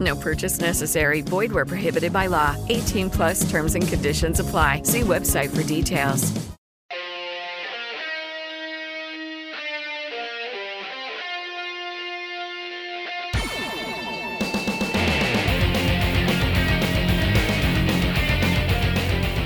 No purchase necessary. Void where prohibited by law. 18 plus terms and conditions apply. See website for details.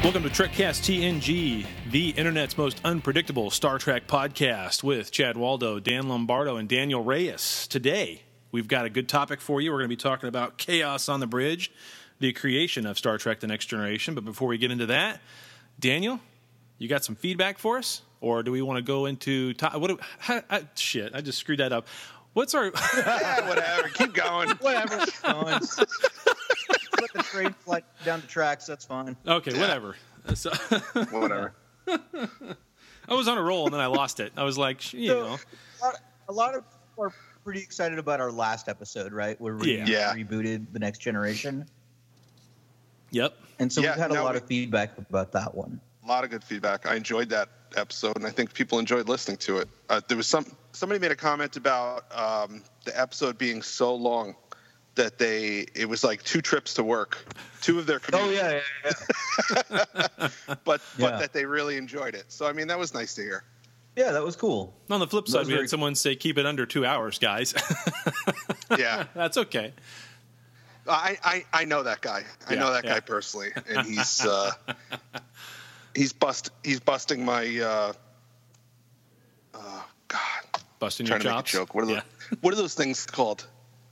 Welcome to TrekCast TNG, the internet's most unpredictable Star Trek podcast with Chad Waldo, Dan Lombardo, and Daniel Reyes. Today, we've got a good topic for you. We're going to be talking about Chaos on the Bridge, the creation of Star Trek The Next Generation. But before we get into that, Daniel, you got some feedback for us? Or do we want to go into. To- what? Do, how, I, shit, I just screwed that up. What's our. yeah, whatever. Keep going. Whatever. Fine. Put the train flight down the tracks. That's fine. Okay, yeah. whatever. Uh, so, whatever. I was on a roll and then I lost it. I was like, you so, know. A lot, a lot of people are pretty excited about our last episode, right? Where we yeah. yeah. rebooted the next generation. Yep. And so Yeah, we've had a lot we- of feedback about that one. A lot of good feedback. I enjoyed that episode, and I think people enjoyed listening to it. Uh, there was some somebody made a comment about um, the episode being so long that they it was like two trips to work, two of their commutes. Oh yeah, yeah, yeah. but Yeah. but that they really enjoyed it. So I mean, that was nice to hear. Yeah, that was cool. On the flip side, was we very- had someone say, keep it under two hours, guys. Yeah, That's okay. I, I I know that guy. I Yeah, know that yeah. guy personally, and he's uh, he's bust he's busting my. Uh, oh God, Busting your trying to make a chops. joke. What are yeah. those, what are those things called?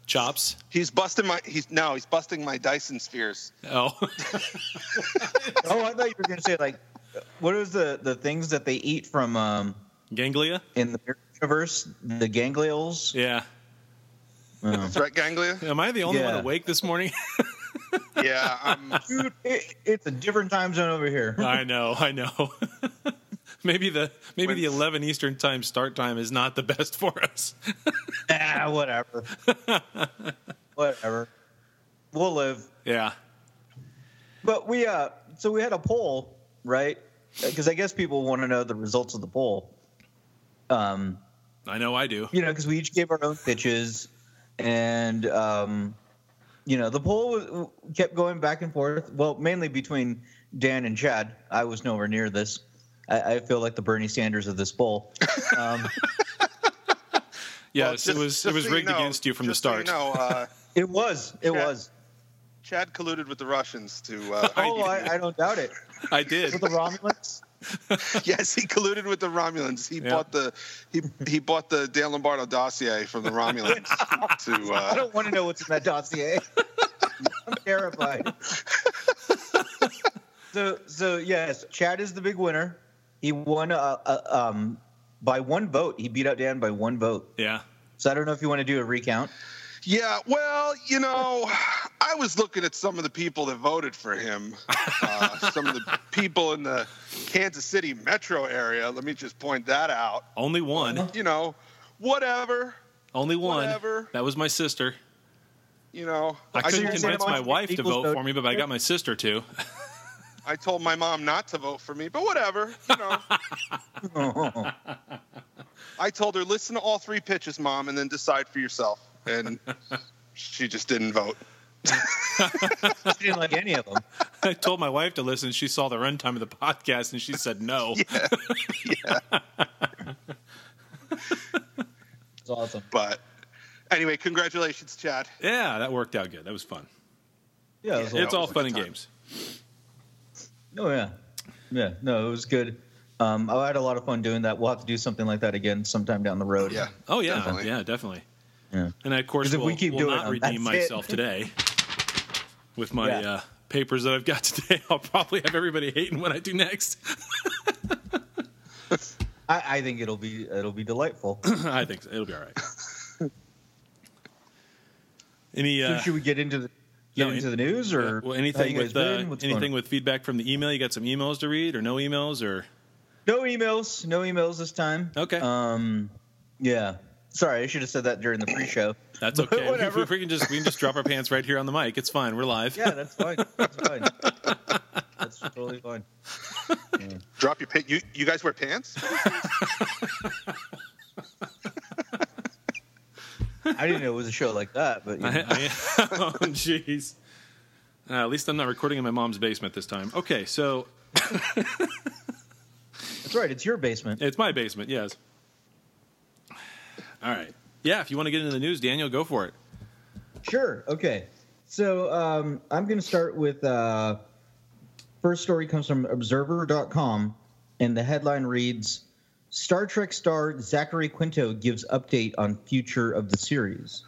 Chops. He's busting my. He's no. He's busting my Dyson spheres. Oh. Oh, I thought you were going to say like, what is the the things that they eat from um Ganglia? in the universe? The gangliols. Yeah. Oh. Threat ganglia. Am I the only one awake this morning? Yeah, I'm, Dude, it, it's a different time zone over here. I know, I know. maybe the maybe When- the 11 Eastern time start time is not the best for us. ah, whatever. whatever. We'll live. yeah. But we uh so we had a poll, right? Because I guess people want to know the results of the poll. Um, I know I do. you know, because we each gave our own pitches, and um, you know, the poll was, kept going back and forth. Well, mainly between Dan and Chad. I was nowhere near this. I, I feel like the Bernie Sanders of this poll. Um, Yes, well, it was it was so you rigged know- against you from the just so start. you know, uh, it was. It Chad- was. Chad colluded with the Russians to. Uh, Oh, I, I don't doubt it. I did. With the Romulans. yes, he colluded with the Romulans. He Yeah. bought the he he bought the Dan Lombardo dossier from the Romulans to. I Uh, don't want to know what's in that dossier. I'm terrified. so, so yes, Chad is the big winner. He won uh, uh, um, by one vote. He beat out Dan by one vote. Yeah. So I don't know if you want to do a recount. Yeah, well, you know, I was looking at some of the people that voted for him. Uh, some of the people in the Kansas City metro area. Let me just point that out. Only one. You know, whatever. Only one. Whatever. That was my sister. You know, I couldn't you're convince my wife to vote vote- for me, but I got my sister to. I told my mom not to vote for me, but whatever. You know. I told her, listen to all three pitches, mom, and then decide for yourself. And she just didn't vote. she didn't like any of them. I told my wife to listen. She saw the runtime of the podcast and she said no. It's awesome. But anyway, congratulations, Chad. Yeah, that worked out good. That was fun. Yeah, it was It's all was fun and time. games. Oh yeah, yeah. No, it was good. Um, I had a lot of fun doing that. We'll have to do something like that again sometime down the road. Yeah. Oh yeah, Definitely. yeah, definitely. Yeah. And I, of course, if will, we keep will doing not them, redeem that's it. myself today with my Yeah. uh, papers that I've got today. I'll probably have everybody hating what I do next. I, I think it'll be it'll be delightful. I think so. it'll be all right. Any so uh, should we get into the get no, into the news or yeah, well, anything with uh, been? What's going anything with feedback from the email? You got some emails to read or no emails or no emails? No emails this time. Okay. Um, yeah. Sorry, I should have said that during the pre-show. that's But okay. We, Whatever. we can just we can just drop our pants right here on the mic. It's fine. We're live. Yeah, that's fine. That's fine. That's totally fine. Drop your pants. You, you guys wear pants? I didn't know it was a show like that, but you know. I, I, oh, jeez. Uh, at least I'm not recording in my mom's basement this time. Okay, so that's right. It's your basement. it's my basement. Yes. All right. Yeah, if you want to get into the news, Daniel, go for it. Sure. Okay. So um, I'm going to start with uh, first story comes from Observer.com, and the headline reads: Star Trek star Zachary Quinto gives update on future of the series.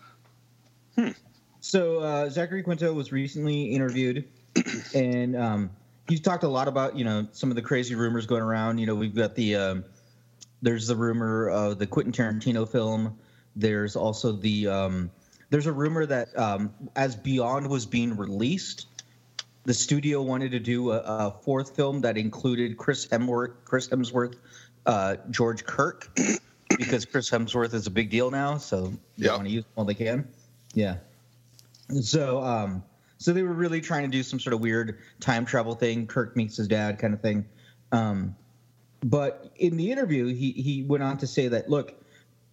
So uh, Zachary Quinto was recently interviewed, and um, he's talked a lot about you know some of the crazy rumors going around. You know, we've got the um, there's the rumor of the Quentin Tarantino film. There's also the um, there's a rumor that um, as Beyond was being released, the studio wanted to do a, a fourth film that included Chris Hemsworth, Chris Hemsworth, uh, George Kirk, because Chris Hemsworth is a big deal now, so they Yeah. want to use all they can. Yeah. So, um, so they were really trying to do some sort of weird time travel thing. Kirk meets his dad, kind of thing. Um, but in the interview, he he went on to say that look,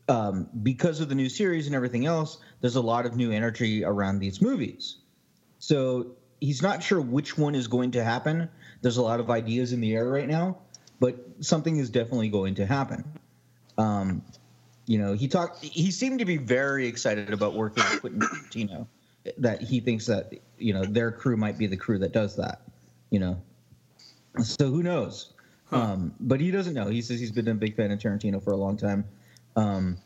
um, because of the new series and everything else, there's a lot of new energy around these movies. So he's not sure which one is going to happen. There's a lot of ideas in the air right now, but something is definitely going to happen. Um, you know, he talked. He seemed to be very excited about working with Quentin Tarantino. That he thinks that you know their crew might be the crew that does that. You know, so who knows? Um, but he doesn't know. He says he's been a big fan of Tarantino for a long time. Um,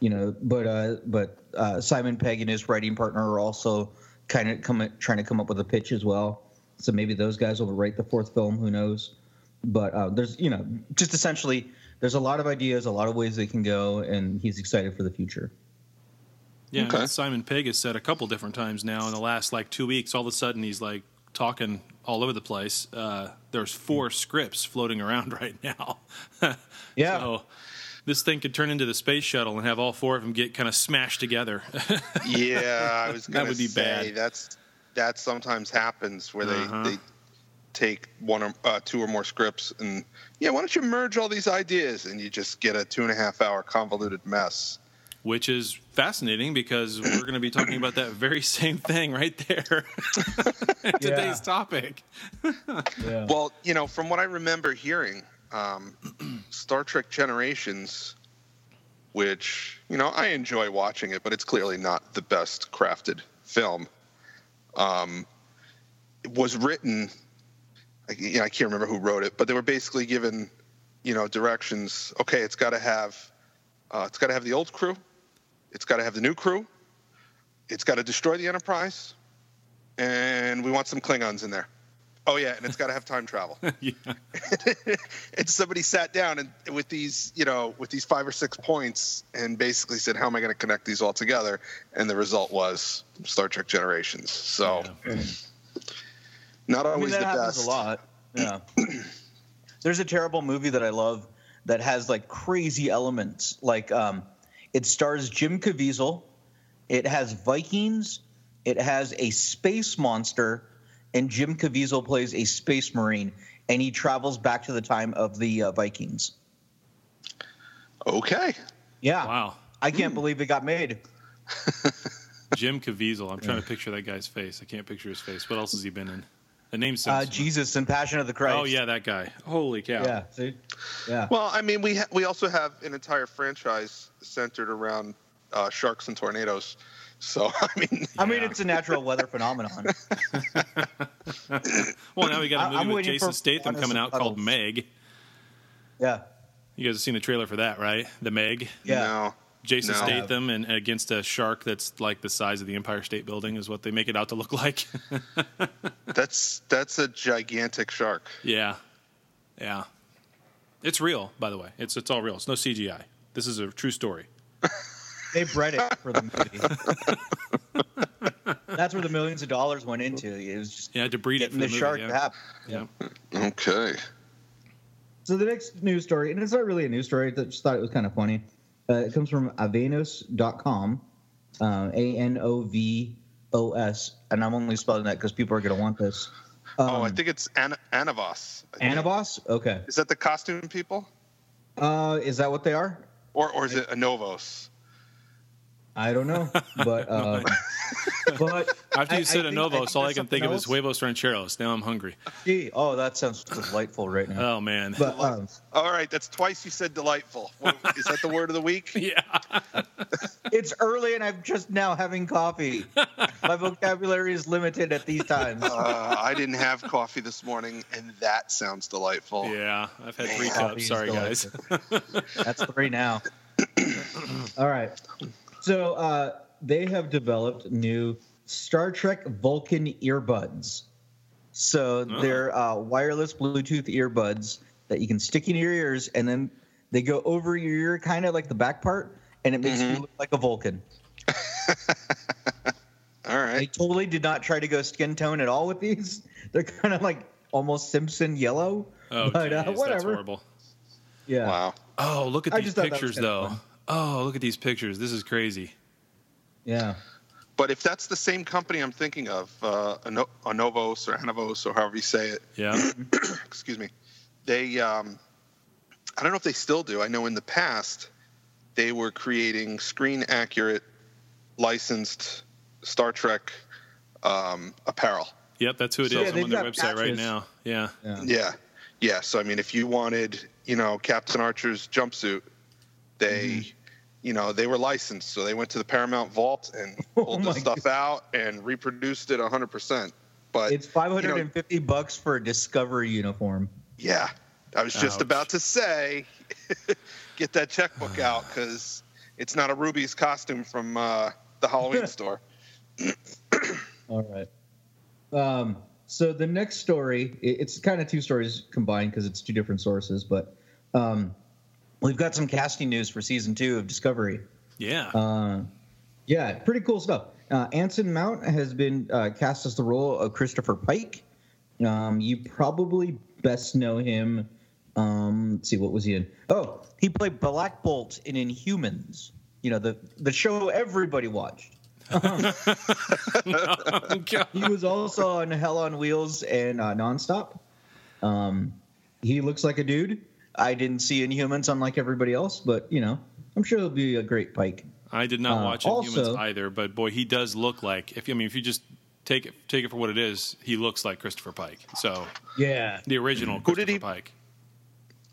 you know, but uh, but uh, Simon Pegg and his writing partner are also kind of come trying to come up with a pitch as well. So maybe those guys will write the fourth film. Who knows? But uh, there's you know just essentially there's a lot of ideas, a lot of ways they can go, and he's excited for the future. Yeah, Okay. Simon Pegg has said a couple different times now in the last like two weeks. All of a sudden, he's like talking all over the place. Uh, there's four scripts floating around right now. Yeah. So this thing could turn into the space shuttle and have all four of them get kind of smashed together. Yeah, I was That going to would be say bad. that's that sometimes happens where they Uh-huh. they take one or uh, two or more scripts and yeah, why don't you merge all these ideas and you just get a two and a half hour convoluted mess. Which is fascinating because we're going to be talking about that very same thing right there. in Today's topic. Yeah. Well, you know, from what I remember hearing, um, Star Trek Generations, which you know I enjoy watching it, but it's clearly not the best crafted film. Um, it was written. I, you know, I can't remember who wrote it, but they were basically given, you know, directions. Okay, it's got to have, uh, it's got to have the old crew, it's got to have the new crew, it's got to destroy the Enterprise, and we want some Klingons in there. Oh yeah, and it's got to have time travel. yeah. and somebody sat down and with these, you know, with these five or six points, and basically said, "How am I going to connect these all together?" And the result was Star Trek Generations. So, not I mean, always that the happens best. a lot. Yeah. There's a terrible movie that I love that has like crazy elements. Like, um, it stars Jim Caviezel. It has Vikings. It has a space monster, and Jim Caviezel plays a space marine, and he travels back to the time of the uh, Vikings. Okay, Yeah. Wow. I can't believe it got made. Jim Caviezel. I'm trying to picture that guy's face. I can't picture his face. What else has he been in? The name Uh. Jesus and Passion of the Christ. oh yeah, that guy. Holy cow. Yeah. See? Yeah. well, I mean, we ha- we also have an entire franchise centered around uh, sharks and tornadoes. So, I mean, I mean, it's a natural weather phenomenon. Well, now we got a movie I'm with Jason Statham coming out called Meg. Yeah. You guys have seen the trailer for that, right? The Meg. Yeah. No. Jason No. Statham and against a shark that's like the size of the Empire State Building is what they make it out to look like. That's that's a gigantic shark. yeah, yeah. It's real, by the way. It's it's all real. It's no CGI. This is a true story. They bred it for the movie. That's where the millions of dollars went into. It was just Yeah, to breed it getting for the, the, movie, shark yeah. to. Yeah. Okay. So the next news story, and it's not really a news story, I just thought it was kind of funny. Uh, it comes from Avanos.com, uh, A N O V O S, and I'm only spelling that because people are going to want this. oh, I Um, think it's An- Anavos. Anabos? Okay. Is that the costume people, Uh, is that what they are? or or is it Anovos? I don't know, but um, but After I- you said I a think- Novos, all I can think something of is huevos rancheros. Now I'm hungry. Gee, oh, that sounds delightful right now. Oh man. but um, All right, that's twice you said delightful. is that the word of the week? yeah. It's early and I'm just now having coffee. My vocabulary is limited at these times. Uh, I didn't have coffee this morning, and that sounds delightful. Yeah. I've had three cups. Sorry, guys. That's three now. all right. So uh, they have developed new Star Trek Vulcan earbuds. So Oh. they're uh, wireless Bluetooth earbuds that you can stick in your ears, and then they go over your ear, kind of like the back part, and it makes Mm-hmm. you look like a Vulcan. all right. They totally did not try to go skin tone at all with these. They're kind of like almost Simpson yellow. Oh, But, uh, geez, that's whatever. horrible. Yeah. Wow. Oh, look at I these just thought that was pictures, though. fun. Oh, look at these pictures. This is crazy. Yeah. But if that's the same company I'm thinking of, uh, Anovos or Anavos or however you say it, Yeah. excuse me, they, um, I don't know if they still do. I know in the past they were creating screen accurate, licensed Star Trek um, apparel. yep, that's who it is. So- Yeah, I'm they've on their got website right patches. now. Yeah. Yeah. Yeah. Yeah. So, I mean, if you wanted, you know, Captain Archer's jumpsuit, they, Mm-hmm. you know, they were licensed. So they went to the Paramount Vault and Oh pulled the my stuff out and reproduced it 100%. But It's 550 bucks for a Discovery uniform. yeah, I was just Ouch. about to say, get that checkbook out because it's not a Ruby's costume from uh, the Halloween store. All right. Um, so the next story, it's kind of two stories combined because it's two different sources, but um, We've got some casting news for season two of Discovery. Yeah. uh, yeah, pretty cool stuff. Uh, Anson Mount has been uh, cast as the role of Christopher Pike. Um, you probably best know him. Um, let's see, what was he in? Oh, He played Black Bolt in Inhumans. You know the the show everybody watched. Oh, God. he was also on Hell on Wheels and uh, Nonstop. Um, he looks like a dude. I didn't see Inhumans, unlike everybody else, but you know, I'm sure he'll be a great Pike. I did not Uh, watch Inhumans also- either, but boy, he does look like. If I mean, if you just take it take it for what it is, he looks like Christopher Pike. So Yeah, the original Who Christopher did he- Pike.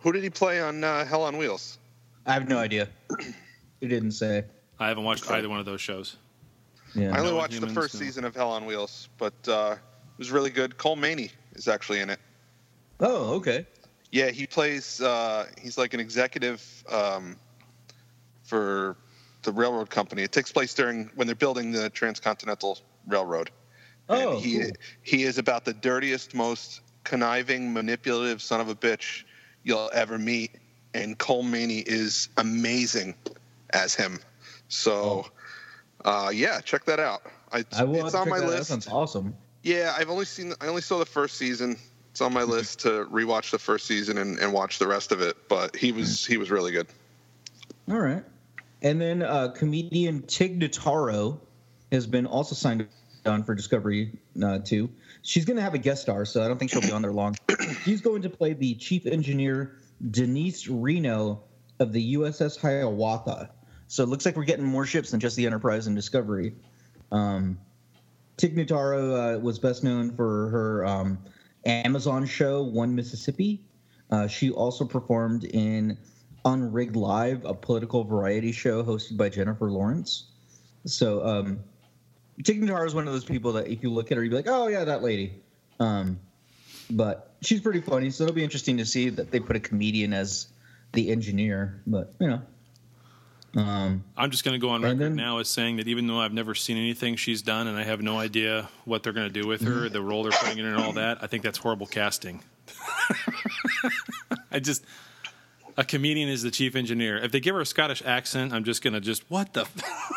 Who did he play on uh, Hell on Wheels? I have no idea. he didn't say. I haven't watched either one of those shows. Yeah, I only No watched the first no. season of Hell on Wheels, but uh, it was really good. Colm Meaney is actually in it. Oh, okay. Yeah, he plays. Uh, he's like an executive um, for the railroad company. It takes place during when they're building the transcontinental railroad. Oh, and he cool. he is about the dirtiest, most conniving, manipulative son of a bitch you'll ever meet. And Colm Meaney is amazing as him. So, uh, yeah, check that out. I, I will it's on my that. That sounds awesome. Yeah, I've only seen. I only saw the first season. It's on my list to rewatch the first season and, and watch the rest of it. But he was he was really good. All right. And then uh, comedian Tig Notaro has been also signed on for Discovery uh, 2. She's going to have a guest star, so I don't think she'll be on there long. She's going to play the chief engineer Denise Reno of the USS Hiawatha. So it looks like we're getting more ships than just the Enterprise and Discovery. Um, Tig Notaro uh, was best known for her um, Amazon show, One Mississippi. Uh, she also performed in Unrigged Live, a political variety show hosted by Jennifer Lawrence. So, um, Tig Notaro is one of those people that if you look at her, you'd be like, oh, yeah, that lady. Um, but she's pretty funny, so it'll be interesting to see that they put a comedian as the engineer, but you know. Um, I'm just going to go on record then- now as saying that even though I've never seen anything she's done and I have no idea what they're going to do with her, the role they're putting in her and all that, I think that's horrible casting. I just a comedian is the chief engineer. If they give her a Scottish accent, I'm just going to just what the f-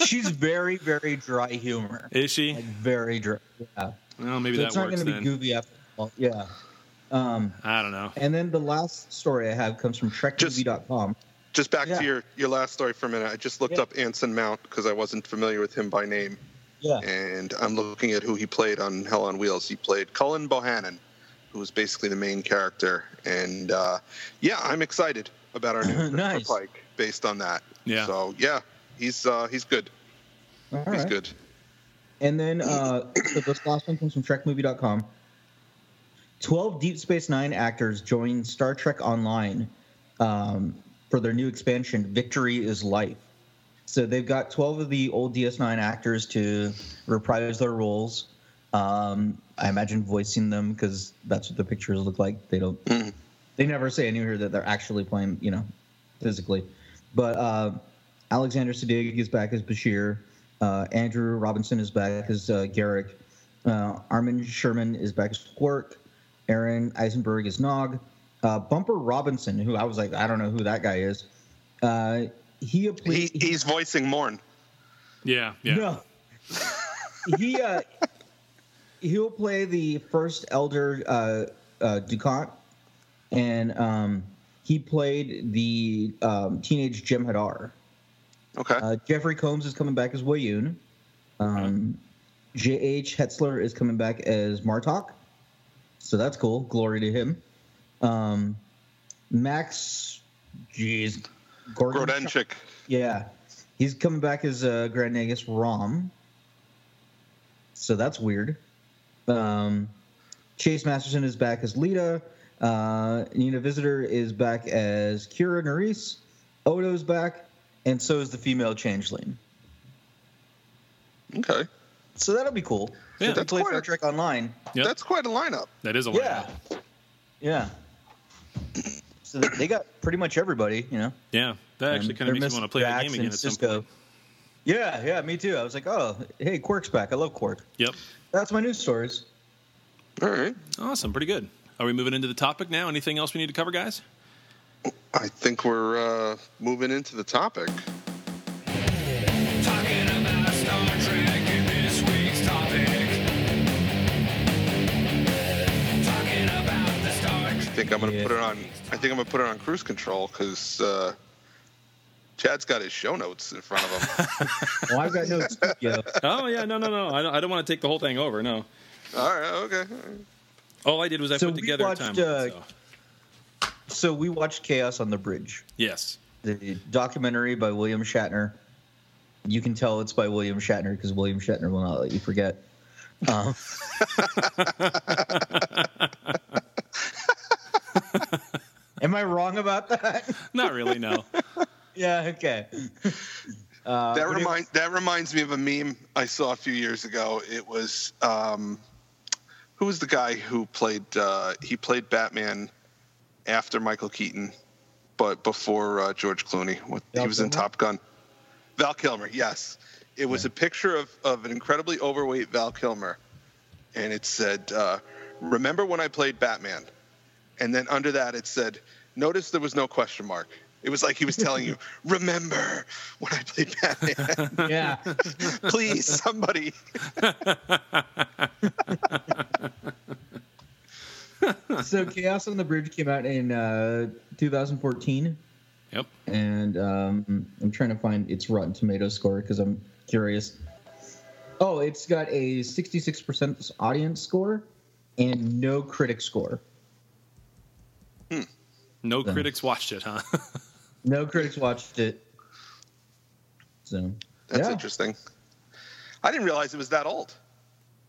She's very, very dry humor. is she? Like very dry. Yeah. Well, maybe so that it's not going to be goofy after all. Yeah. Um, I don't know. and then the last story I have comes from TrekMovie.com. Just back Yeah. to your, your last story for a minute. I just looked Yeah. up Anson Mount because I wasn't familiar with him by name. Yeah. And I'm looking at who he played on Hell on Wheels. He played Cullen Bohannon, who was basically the main character. And uh, yeah, I'm excited about our new Christopher Nice. Pike based on that. Yeah. So yeah, he's uh, he's good. All He's right. good. And then uh, so this last one comes from TrekMovie.com. Twelve Deep Space Nine actors join Star Trek Online um, for their new expansion, Victory is Life. So they've got twelve of the old DS9 actors to reprise their roles. Um, I imagine voicing them because that's what the pictures look like. They don't. They never say anywhere that they're actually playing, you know, physically. But uh, Alexander Siddig is back as Bashir. Uh, Andrew Robinson is back as uh, Garak. Uh, Armin Shimerman is back as Quark. Aron Eisenberg is Nog. Uh, Bumper Robinson, who I was like, I don't know who that guy is. Uh, he, He, he's voicing Morn. Yeah, yeah. no. he uh, he'll play the first elder uh, uh, Dukat, and um, he played the um, teenage Jem'Hadar. Okay. Uh, Jeffrey Combs is coming back as Weyoun. Um, J.G. Hertzler is coming back as Martok. So that's cool. Glory to him. Um, Max, jeez, Gordon. Grodenchik. Yeah, he's coming back as uh, Grand Nagus Rom. So that's weird. Um, Chase Masterson is back as Leeta. Uh, Nana Visitor is back as Kira Nerys. Odo's back, and so is the female changeling. Okay. So that'll be cool. Yeah. So That's play quite Star a- Trek Online. Yep. That's quite a lineup. That is a lineup. Yeah. lineup. Yeah. So they they got pretty much everybody, you know. Yeah. That actually And kind of they're makes me want to play missing that game again and at some Sisko. point. Yeah, yeah, me too. I was like, oh, hey, Quark's back. I love Quark. Yep. That's my news stories. All right. Awesome. Pretty good. Are we moving into the topic now? Anything else we need to cover, guys? I think we're uh, moving into the topic. Think I'm gonna Yeah. put it on. I think I'm gonna put it on cruise control because uh, Chad's got his show notes in front of him. Well, I've got notes. Yeah. Oh yeah, no, no, no. I don't, I don't want to take the whole thing over. No. All right. Okay. All I did was I So put we together a watched, time. uh, so. So we watched Chaos on the Bridge, Yes. the documentary by William Shatner. You can tell it's by William Shatner because William Shatner will not let you forget. Um, Am I wrong about that? Not really. No. yeah. Okay. Uh, that but it- that reminds me of a meme I saw a few years ago. It was um, who was the guy who played uh, he played Batman after Michael Keaton, but before uh, George Clooney. What, he Val was in Top Gun. Val Kilmer, yes. It was a picture of, of an incredibly overweight Val Kilmer, and it said, uh, "Remember when I played Batman?" And then under that it said, "Notice there was no question mark." It was like he was telling you, "Remember when I played Batman?" yeah. Please, somebody. so Chaos on the Bridge came out in uh, 2014, Yep. and um, I'm trying to find its Rotten Tomato score because I'm curious. Oh, it's got a 66% audience score and no critic score. No critics watched it, huh? No critics watched it. So That's yeah. interesting. I didn't realize it was that old.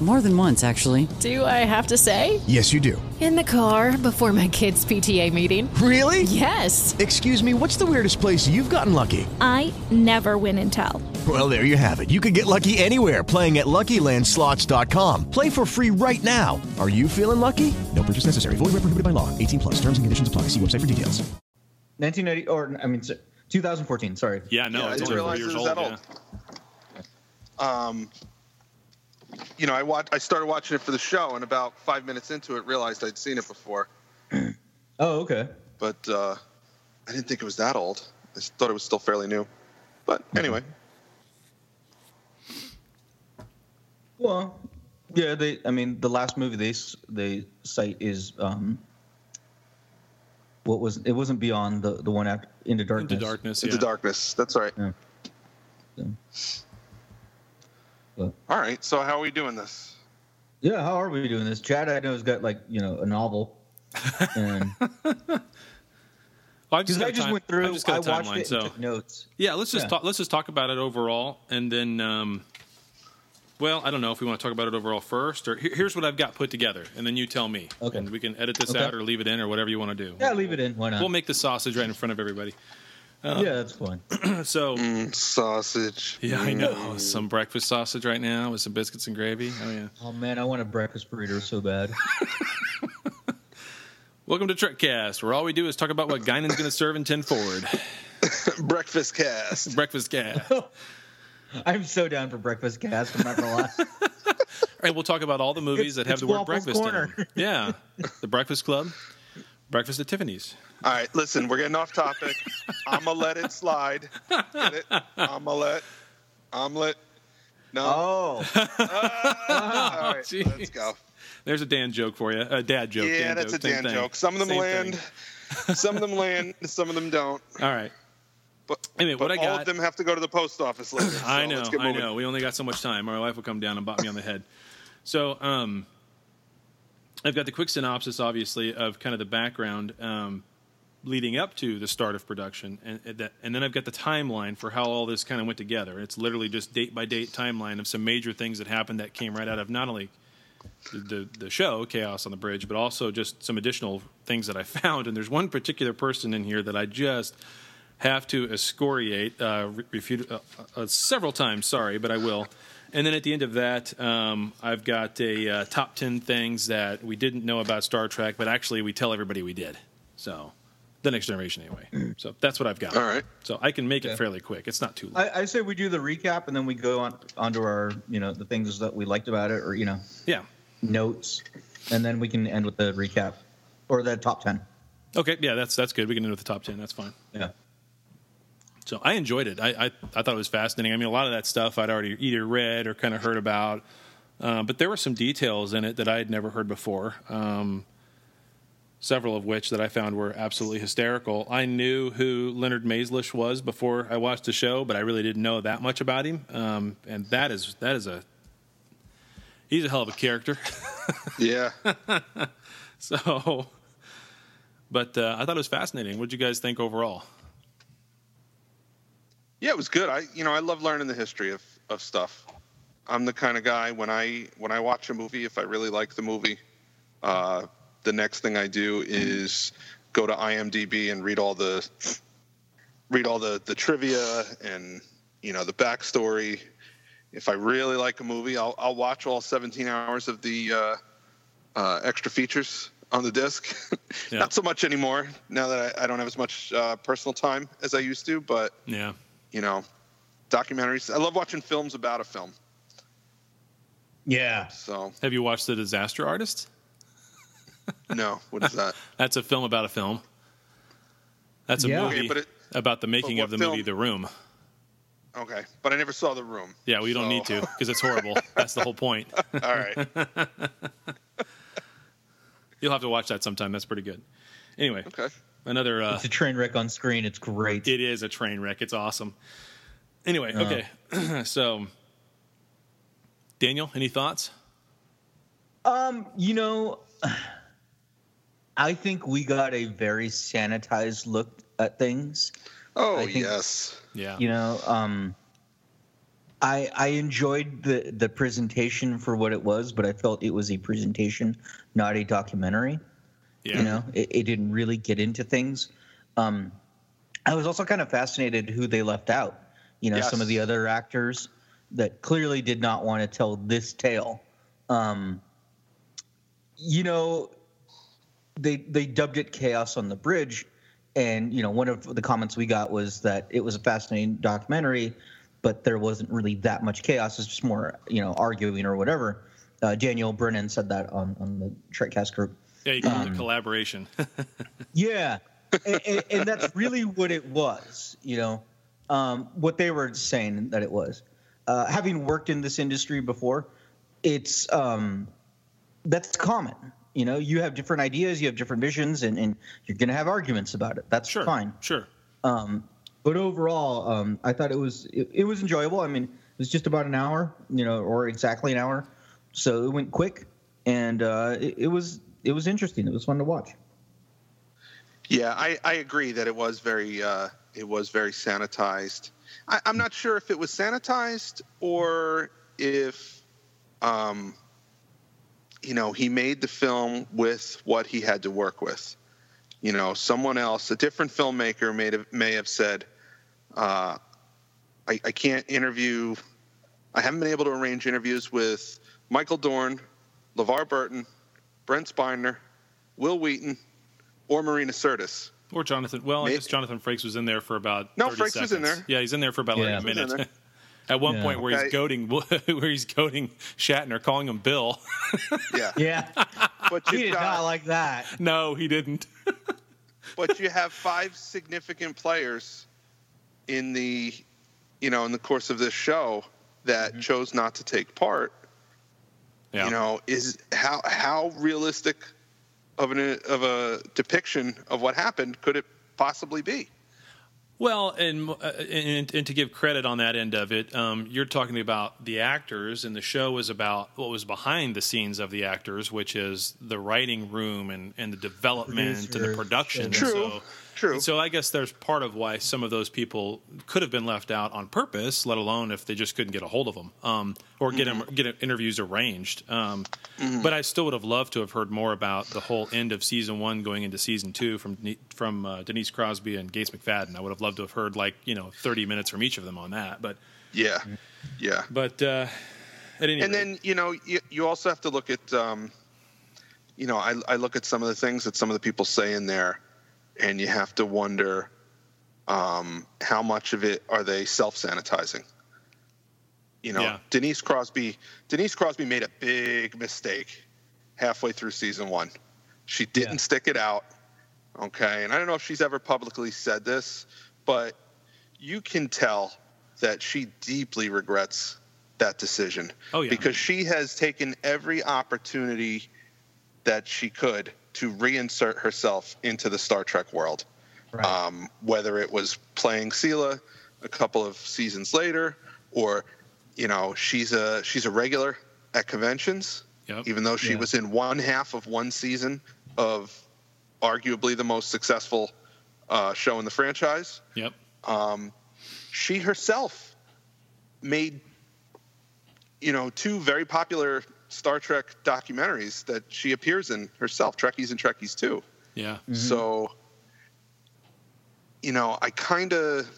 More than once, actually. Do I have to say? Yes, you do. In the car before my kids' PTA meeting. Really? Yes. Excuse me, what's the weirdest place you've gotten lucky? I never win and tell. Well, there you have it. You can get lucky anywhere playing at LuckyLandSlots.com. Play for free right now. Are you feeling lucky? No purchase necessary. Void where prohibited by law. 18 plus. Terms and conditions apply. See website for details. 1990 or I mean 2014. Sorry. Yeah, no, Yeah, I it's didn't only four realize years it old. that old. Um, you know, I watched. I started watching it for the show, and about five minutes into it, realized I'd seen it before. Oh, okay. But uh, I didn't think it was that old. I thought it was still fairly new. But anyway, Well, yeah. They. I mean, the last movie they s- they cite is um. What was it? Wasn't beyond the the one after Into Darkness. Into darkness. into yeah. darkness. That's right. Yeah. But, All right. So how are we doing this? yeah. How are we doing this? Chad, I know has got like you know a novel, and Well, I've just got I a just time- went through, I've just got I a watched it so and took notes. yeah, let's just Yeah. talk. Let's just talk about it overall, and then, um, well, I don't know if we want to talk about it overall first, or here- here's what I've got put together, and then you tell me. Okay. And we can edit this Okay. out or leave it in or whatever you want to do. Yeah, leave it in. Why not? We'll make the sausage right in front of everybody. Yeah, that's fine. So Mm, sausage. yeah, I know some breakfast sausage right now with some biscuits and gravy. Oh yeah. Oh man, I want a breakfast burrito so bad. Welcome to Trekcast, where all we do is talk about what Guinan's going to serve in ten forward. Breakfast cast. Breakfast cast. I'm so down for breakfast cast. I'm not gonna lie. And we'll talk about all the movies It's- that have the word Waffles breakfast Corner. in them. Yeah, the Breakfast Club, Breakfast at Tiffany's. All right. Listen, we're getting off topic. I'ma let it slide. Get it? I'ma. Omelet. No. Oh, All right. Let's go. There's a Dan joke for you, a dad joke. Yeah, Dan that's joke, a same Dan thing. joke. Some of them Same land. Some of them land. Some of them don't. All right. But, Anyway, what but I all of them have to go to the post office later. so I know, let's get I know. We only got so much time. My wife will come down and bop me on the head. So, um, I've got the quick synopsis, obviously, of kind of the background um, leading up to the start of production, and and then I've got the timeline for how all this kind of went together. It's literally just date by date timeline of some major things that happened that came right out of not only the, the the show Chaos on the Bridge, but also just some additional things that I found. And there's one particular person in here that I just have to excoriate, uh, refute uh, uh, several times. Sorry, but I will. And then at the end of that, um, I've got a uh, top ten things that we didn't know about Star Trek, but actually we tell everybody we did. So, the next generation, anyway. So that's what I've got. All right. So I can make it fairly quick. It's not too long. I, I say we do the recap and then we go on onto our you know the things that we liked about it or you know yeah. notes, and then we can end with the recap or the top ten. Okay. Yeah, that's that's good. We can end with the top ten. That's fine. Yeah. So I enjoyed it. I, I, I thought it was fascinating. I mean, a lot of that stuff I'd already either read or kind of heard about, uh, but there were some details in it that I had never heard before. Um, several of which that I found were absolutely hysterical. I knew who Leonard Maizlish was before I watched the show, but I really didn't know that much about him. Um, and that is that is a he's a hell of a character. Yeah. so, but uh, I thought it was fascinating. What did you guys think overall? Yeah, it was good. I you know I love learning the history of, of stuff. I'm the kind of guy when I when I watch a movie, if I really like the movie, uh, the next thing I do is go to IMDb and read all the read all the the trivia and you know the backstory. If I really like a movie, I'll I'll watch all 17 hours of the uh, uh, extra features on the disc. Yeah. Not so much anymore now that I, I don't have as much uh, personal time as I used to, but Yeah. You know, documentaries. I love watching films about a film. Yeah. So Have you watched The Disaster Artist? no, what is that? That's a film about a film. That's a Yeah. movie Okay, but it- about the making of the film? movie The Room. Okay, but I never saw The Room. Yeah, well, you don't need to because it's horrible. That's the whole point. All right. You'll have to watch that sometime. That's pretty good. Anyway, Okay. Another. Uh, It's a train wreck on screen. It's great. it is a train wreck. It's awesome. Anyway, Uh. okay. so, Daniel, any thoughts? Um, you know, I think we got a very sanitized look at things. Oh think- yes. Yeah. You know, um, I I enjoyed the the presentation for what it was, but I felt it was a presentation, not a documentary. Yeah. You know, it, it didn't really get into things. Um, I was also kind of fascinated who they left out. You know, some of the other actors that clearly did not want to tell this tale. Um, you know, they they dubbed it chaos on the bridge and you know one of the comments we got was that it was a fascinating documentary but there wasn't really that much chaos it's just more you know arguing or whatever uh, daniel brennan said that on on the trekcast group Yeah, you call it Um, a collaboration. yeah and, and, and that's really what it was you know um, what they were saying that it was. Uh, having worked in this industry before it's um, that's common you know you have different ideas you have different visions and, and you're going to have arguments about it. That's fine. sure. Um, but overall um, i thought it was it, it was enjoyable. I mean it was just about an hour you know or exactly an hour. So it went quick and uh, it, it was it was interesting it was fun to watch Yeah, I, I agree that it was very uh, it was very sanitized. I, I'm not sure if it was sanitized or if um, you know he made the film with what he had to work with. You know, someone else, a different filmmaker, may have may have said, uh, I, "I can't interview. I haven't been able to arrange interviews with Michael Dorn, LeVar Burton, Brent Spiner, Wil Wheaton, or Marina Sirtis." Or Jonathan. Well, I guess Jonathan Frakes was in there for about. No, 30 Frakes was in seconds. there. Yeah, he's in there for about Yeah. like a He was in minute. At one Yeah. point, where Okay. he's goading, where he's goading Shatner, calling him Bill. Yeah, yeah but he you've did got, not like that no, he didn't. but you have five significant players in the, you know, in the course of this show that mm-hmm. chose not to take part. Yeah. You know, is how how realistic of an of a depiction of what happened could it possibly be? Well, and, uh, and and to give credit on that end of it, um, you're talking about the actors, and the show was about what was behind the scenes of the actors, which is the writing room and, and the development and the production. True, So, true. and so I guess there's part of why some of those people could have been left out on purpose, let alone if they just couldn't get a hold of them um, or get Mm-hmm. them get interviews arranged. Um, But I still would have loved to have heard more about the whole end of season one going into season two from from uh, Denise Crosby and Gates McFadden. I would have loved to have heard like you know 30 minutes from each of them on that. But Yeah, yeah. but uh, at any and rate, then you know you, you also have to look at um, you know I, I look at some of the things that some of the people say in there and you have to wonder um, how much of it are they self-sanitizing you know Yeah. denise crosby denise crosby made a big mistake halfway through season one she didn't stick it out okay and i don't know if she's ever publicly said this but you can tell that she deeply regrets that decision Oh, yeah. because she has taken every opportunity that she could to reinsert herself into the Star Trek world. Um, whether it was playing Sela a couple of seasons later, or you know she's a she's a regular at conventions, Yep. even though she Yeah. was in one half of one season of arguably the most successful uh, show in the franchise. yep, Um, she herself made, you know, two very popular Star Trek documentaries that she appears in herself, Trekkies and Trekkies too. yeah, mm-hmm. So, you know, I kind of,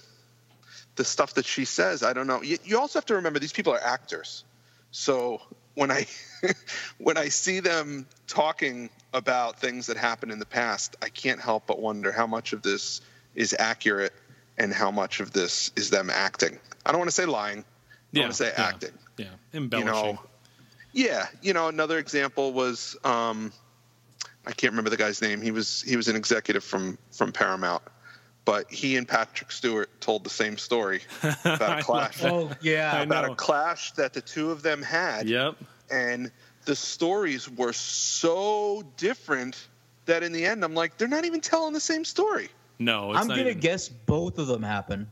the stuff that she says, I don't know. You, you also have to remember these people are actors. So when I, when I see them talking about things that happened in the past, I can't help but wonder how much of this is accurate and how much of this is them acting. I don't want to say lying. I yeah, want to say yeah, acting. yeah, You embellishing. know, yeah. You know, another example was um, I can't remember the guy's name. He was he was an executive from from Paramount, but he and Patrick Stewart told the same story about a clash. oh yeah I about a clash that the two of them had. Yep. And the stories were so different that in the end, I'm like, they're not even telling the same story. No, it's i'm not gonna even- guess both of them happen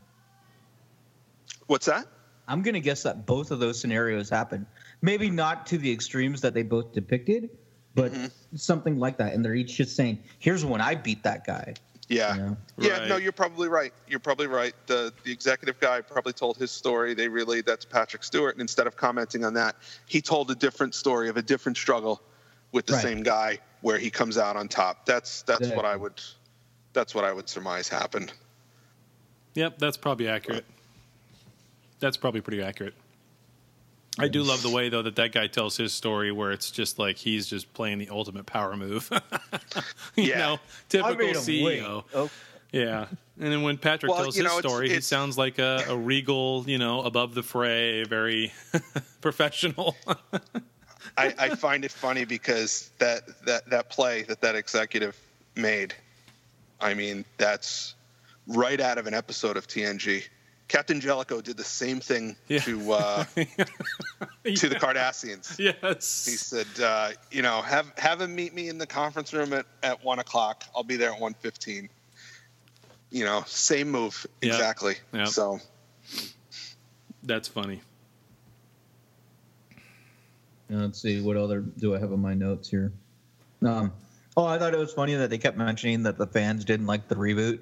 What's that? I'm gonna guess that both of those scenarios happen. Maybe not to the extremes that they both depicted, but mm-hmm. something like that. And they're each just saying, "Here's when I beat that guy." Yeah. You know? Yeah, Right. no, you're probably right. You're probably right. The the executive guy probably told his story. They relayed that to Patrick Stewart, and instead of commenting on that, he told a different story of a different struggle with the Right. same guy where he comes out on top. That's that's what I would that's what I would surmise happened. Yep, that's probably accurate. That's probably pretty accurate. I do love the way though that that guy tells his story, where it's just like he's just playing the ultimate power move. you Yeah. know, typical. CEO. Oh, Yeah, and then when Patrick Well, tells his know, it's- story, he it's- sounds like a, a regal, you know, above the fray, very professional. I, I find it funny because that, that that play that that executive made, I mean, that's right out of an episode of TNG. Captain Jellico did the same thing Yeah. to uh, to the Cardassians. yes, He said, uh, you know, have have him meet me in the conference room at, at one o'clock. I'll be there at one fifteen. You know, same move Yep. exactly. Yep. So that's funny. Now, let's see what other do I have on my notes here. Um, oh, I thought it was funny that they kept mentioning that the fans didn't like the reboot,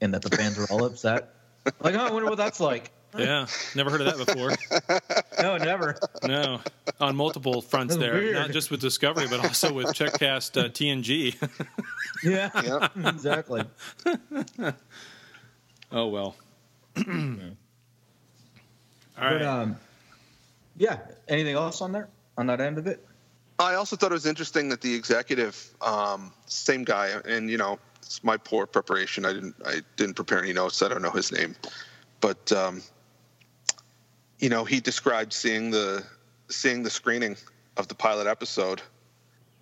and that the fans were all upset. Like, oh, I wonder what that's like. Yeah, never heard of that before. No, never. No, on multiple fronts That's there, weird. not just with Discovery, but also with Checkcast uh, TNG. Yeah, Yep. exactly. oh well. All But um, yeah. Anything else on there on that end of it? I also thought it was interesting that the executive, um, same guy, and you know, it's my poor preparation. I didn't I didn't prepare any notes. I don't know his name, but um, you know, he described seeing the seeing the screening of the pilot episode,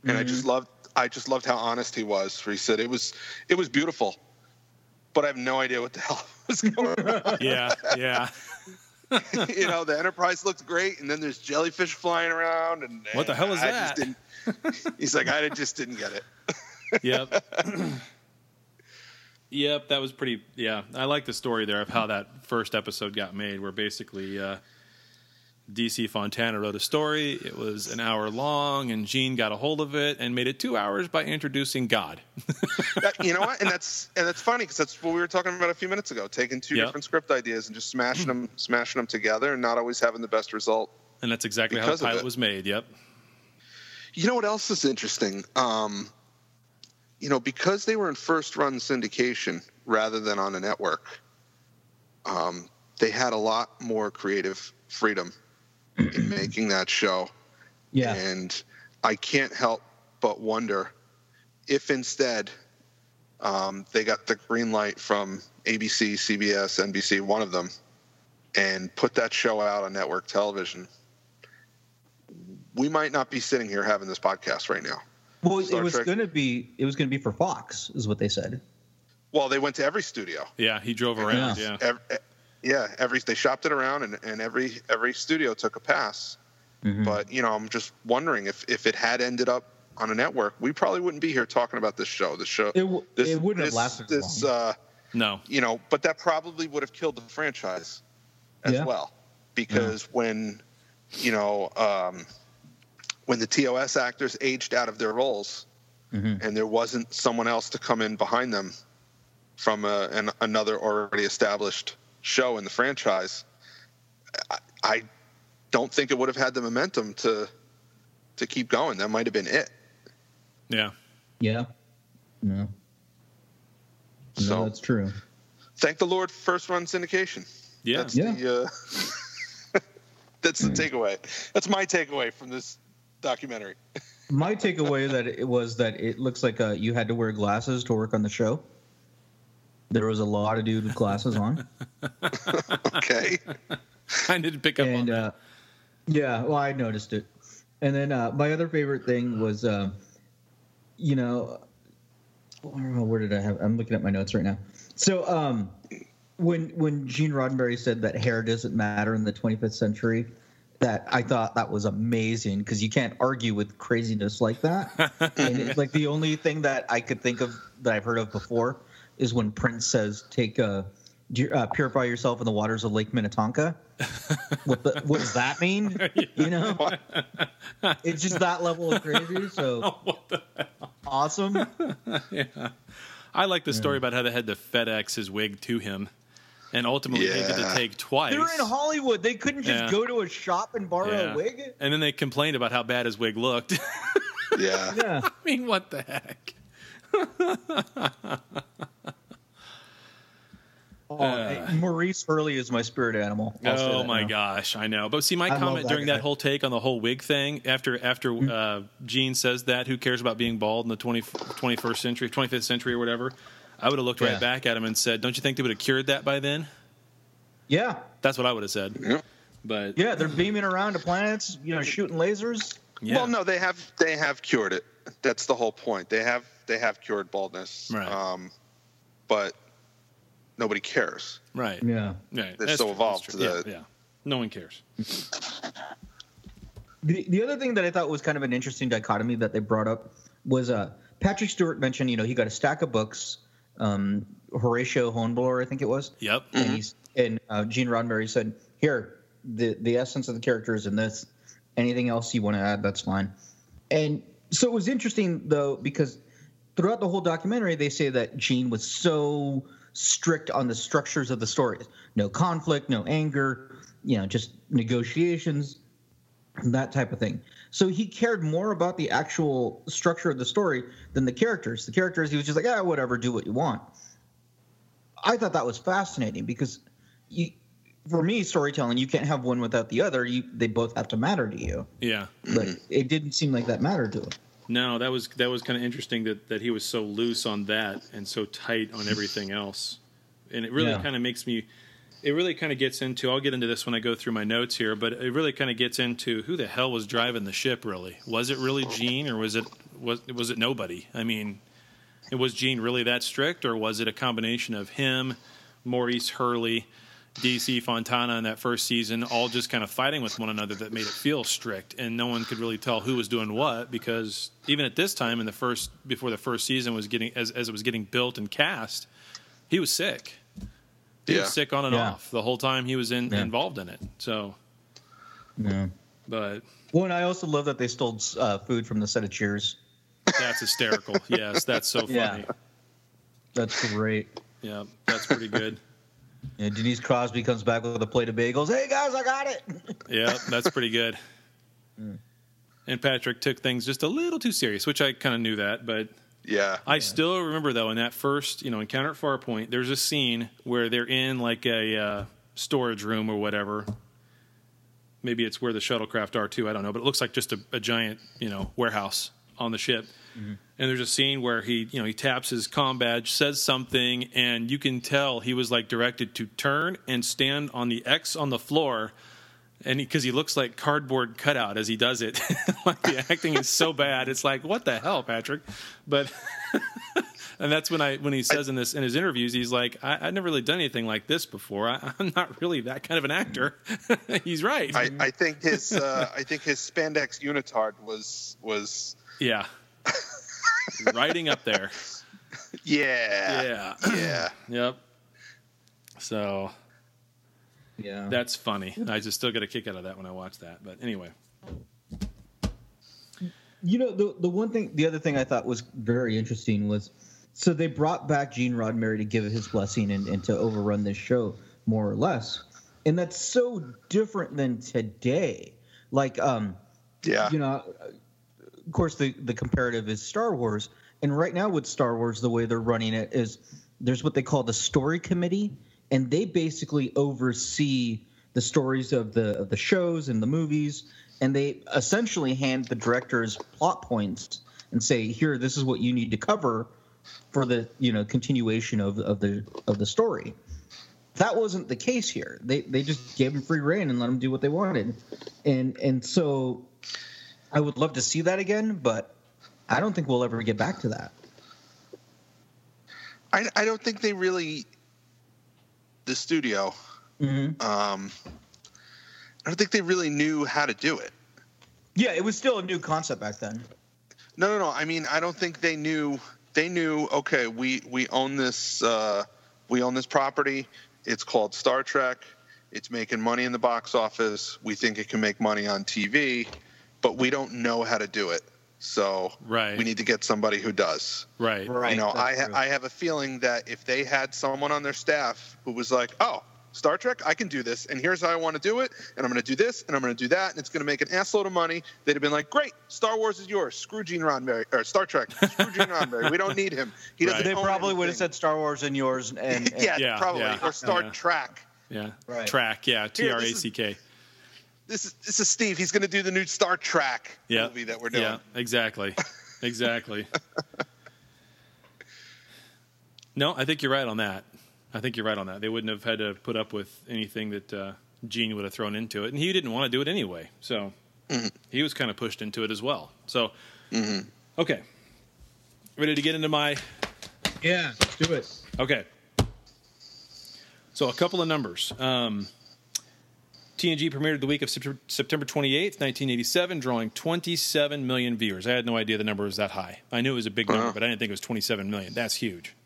and I just loved I just loved how honest he was. Where he said it was it was beautiful, but I have no idea what the hell was going on. yeah, yeah. you know, the Enterprise looked great, and then there's jellyfish flying around, and What the hell is I that? Just didn't, he's like, I just didn't get it. Yep. Yep, that was pretty. Yeah, I like the story there of how that first episode got made, where basically uh, DC Fontana wrote a story. It was an hour long, and Gene got a hold of it and made it two hours by introducing God. That- you know what? And that's and that's funny because that's what we were talking about a few minutes ago. Taking two Yep. different script ideas and just smashing them, smashing them together, and not always having the best result. And that's exactly how the pilot was made. Yep. You know what else is interesting? Um, you know, because they were in first run syndication rather than on a network, um, they had a lot more creative freedom in making that show. Yeah. And I can't help but wonder if instead um, they got the green light from ABC, CBS, NBC, one of them, and put that show out on network television, we might not be sitting here having this podcast right now. Well, Star it was Trek. going to be it was going to be for Fox, is what they said. Well, they went to every studio. Yeah, he drove around. Yeah. Ev- eh, yeah, every they shopped it around, and, and every every studio took a pass. Mm-hmm. But you know, I'm just wondering if if it had ended up on a network, we probably wouldn't be here talking about this show. The show, It w- this, it wouldn't have this- lasted This, long. uh, No. you know, but that probably would have killed the franchise as Yeah. well, because when you know um, when the TOS actors aged out of their roles, Mm-hmm. and there wasn't someone else to come in behind them from a, an, another already established show in the franchise, I, I don't think it would have had the momentum to to keep going. That might have been it. Yeah. Yeah. No. No, So- that's true. Thank the Lord, for first run syndication. Yeah. That's Yeah. the uh, that's the takeaway. That's my takeaway from this documentary. My takeaway that it was that it looks like uh, you had to wear glasses to work on the show. There was a lot of dude with glasses on, Okay. I didn't pick up on that. uh, yeah, well, I noticed it. And then uh, my other favorite thing was, uh, you know, where where did I have? I'm looking at my notes right now. So um, when when Gene Roddenberry said that hair doesn't matter in the 25th century, that I thought that was amazing because you can't argue with craziness like that. and it's like the only thing that I could think of that I've heard of before is when Prince says, "Take a uh, purify yourself in the waters of Lake Minnetonka. what, the, what does that mean? You know, it's just that level of crazy. So awesome. yeah. I like the story about how they had to FedEx his wig to him, and ultimately they had to take twice. They're in Hollywood. They couldn't just Yeah. go to a shop and borrow Yeah. a wig. And then they complained about how bad his wig looked. Yeah. Yeah. I mean, what the heck? Oh, Maurice Hurley is my spirit animal. I'll oh that my now. gosh, I know. But see, my I comment that during guy. that whole take on the whole wig thing after after uh, Gene says that, who cares about being bald in the 20, 21st century, 25th century, or whatever? I would have looked Yeah. right back at him and said, "Don't you think they would have cured that by then?" Yeah, That's what I would have said. But yeah, they're beaming around to planets, you know, shooting lasers. yeah, Well, no, they have they have cured it. That's the whole point. They have they have cured baldness. Right. Um, but nobody cares. right, Yeah. right. They're That's so true, evolved to the- yeah, yeah. No one cares. The, the other thing that I thought was kind of an interesting dichotomy that they brought up was uh, Patrick Stewart mentioned, you know, he got a stack of books. Um, Horatio Hornblower, I think it was. Yep. And he's and uh, Gene Roddenberry said, "Here, the the essence of the characters in this. Anything else you want to add, that's fine." And so it was interesting though because throughout the whole documentary, they say that Gene was so strict on the structures of the stories. No conflict, no anger, you know, just negotiations, that type of thing. So he cared more about the actual structure of the story than the characters. The characters, he was just like, ah, whatever, do what you want. I thought that was fascinating because you, for me, storytelling, you can't have one without the other. You, they both have to matter to you. Yeah. But it didn't seem like that mattered to him. No, that was that was kind of interesting that that he was so loose on that and so tight on everything else, and it really Yeah. kind of makes me. It really kind of gets into. I'll get into this when I go through my notes here, but it really kind of gets into who the hell was driving the ship. Really, was it really Gene or was it was was it nobody? I mean, was Gene really that strict, or was it a combination of him, Maurice Hurley, DC Fontana in that first season, all just kind of fighting with one another that made it feel strict, and no one could really tell who was doing what because even at this time in the first before the first season was getting as as it was getting built and cast, he was sick. He Yeah. was sick on and Yeah. off the whole time he was in, Yeah. involved in it. So, Yeah. but Well, and I also love that they stole uh, food from the set of Cheers. that's hysterical. yes, that's so funny. Yeah. That's great. Yeah, that's pretty good. Yeah, Denise Crosby comes back with a plate of bagels. Hey guys, I got it. Yeah, that's pretty good. And Patrick took things just a little too serious, which I kind of knew that, but Yeah. I still remember though in that first, you know, encounter at Farpoint, there's a scene where they're in like a uh, storage room or whatever. Maybe it's where the shuttlecraft are too. I don't know, but it looks like just a, a giant, you know, warehouse on the ship. And there's a scene where he, you know, he taps his comm badge, says something, and you can tell he was like directed to turn and stand on the X on the floor, and because he, looks like cardboard cutout as he does it. like the acting is so bad, it's like what the hell, Patrick? But and that's when I when he says in this in his interviews, he's like, I, I've never really done anything like this before. I, I'm not really that kind of an actor. he's right. I, I think his uh, I think his spandex unitard was was yeah, riding up there. yeah Yeah. yeah Yep. So Yeah. that's funny. I just still get a kick out of that when I watch that. But anyway, You know, the the one thing, the other thing I thought was very interesting was, so they brought back Gene Roddenberry to give his blessing and, and to overrun this show more or less, and that's so different than today. Like, um, yeah you know, of course the the comparative is Star Wars, and right now with Star Wars, the way they're running it is there's what they call the story committee, and they basically oversee the stories of the of the shows and the movies, and they essentially hand the directors plot points and say, here, this is what you need to cover for the you know continuation of of the of the story. That wasn't the case here. They they just gave them free reign and let them do what they wanted, and and so I would love to see that again, but I don't think we'll ever get back to that. I, I don't think they really the studio Mm-hmm. um I don't think they really knew how to do it Yeah, it was still a new concept back then. no no no I mean I don't think they knew they knew okay we we own this uh we own this property It's called Star Trek. It's making money in the box office. We think it can make money on TV, but we don't know how to do it. So Right. we need to get somebody who does. Right. Right. You know, I ha- I have a feeling that if they had someone on their staff who was like, "Oh, Star Trek, I can do this, and here's how I want to do it, and I'm going to do this, and I'm going to do that, and it's going to make an assload of money," they'd have been like, "Great, Star Wars is yours. Screw Gene Roddenberry or Star Trek. Screw Gene Roddenberry. We don't need him. He doesn't." They own probably would have said Star Wars and yours, and, and yeah, Yeah, probably, yeah, or Star yeah. Trek. Yeah. Right. Track. Yeah. T Here, R A this is- C K. This is this is Steve. He's going to do the new Star Trek Yeah. movie that we're doing. Yeah. Exactly. exactly. no, I think you're right on that. I think you're right on that. They wouldn't have had to put up with anything that uh, Gene would have thrown into it, and he didn't want to do it anyway. So he was kind of pushed into it as well. So okay, ready to get into my Yeah, let's do it. Okay. So a couple of numbers. Um, TNG premiered the week of September September 28th, 1987, drawing 27 million viewers. I had no idea the number was that high. I knew it was a big number, but I didn't think it was 27 million. That's huge.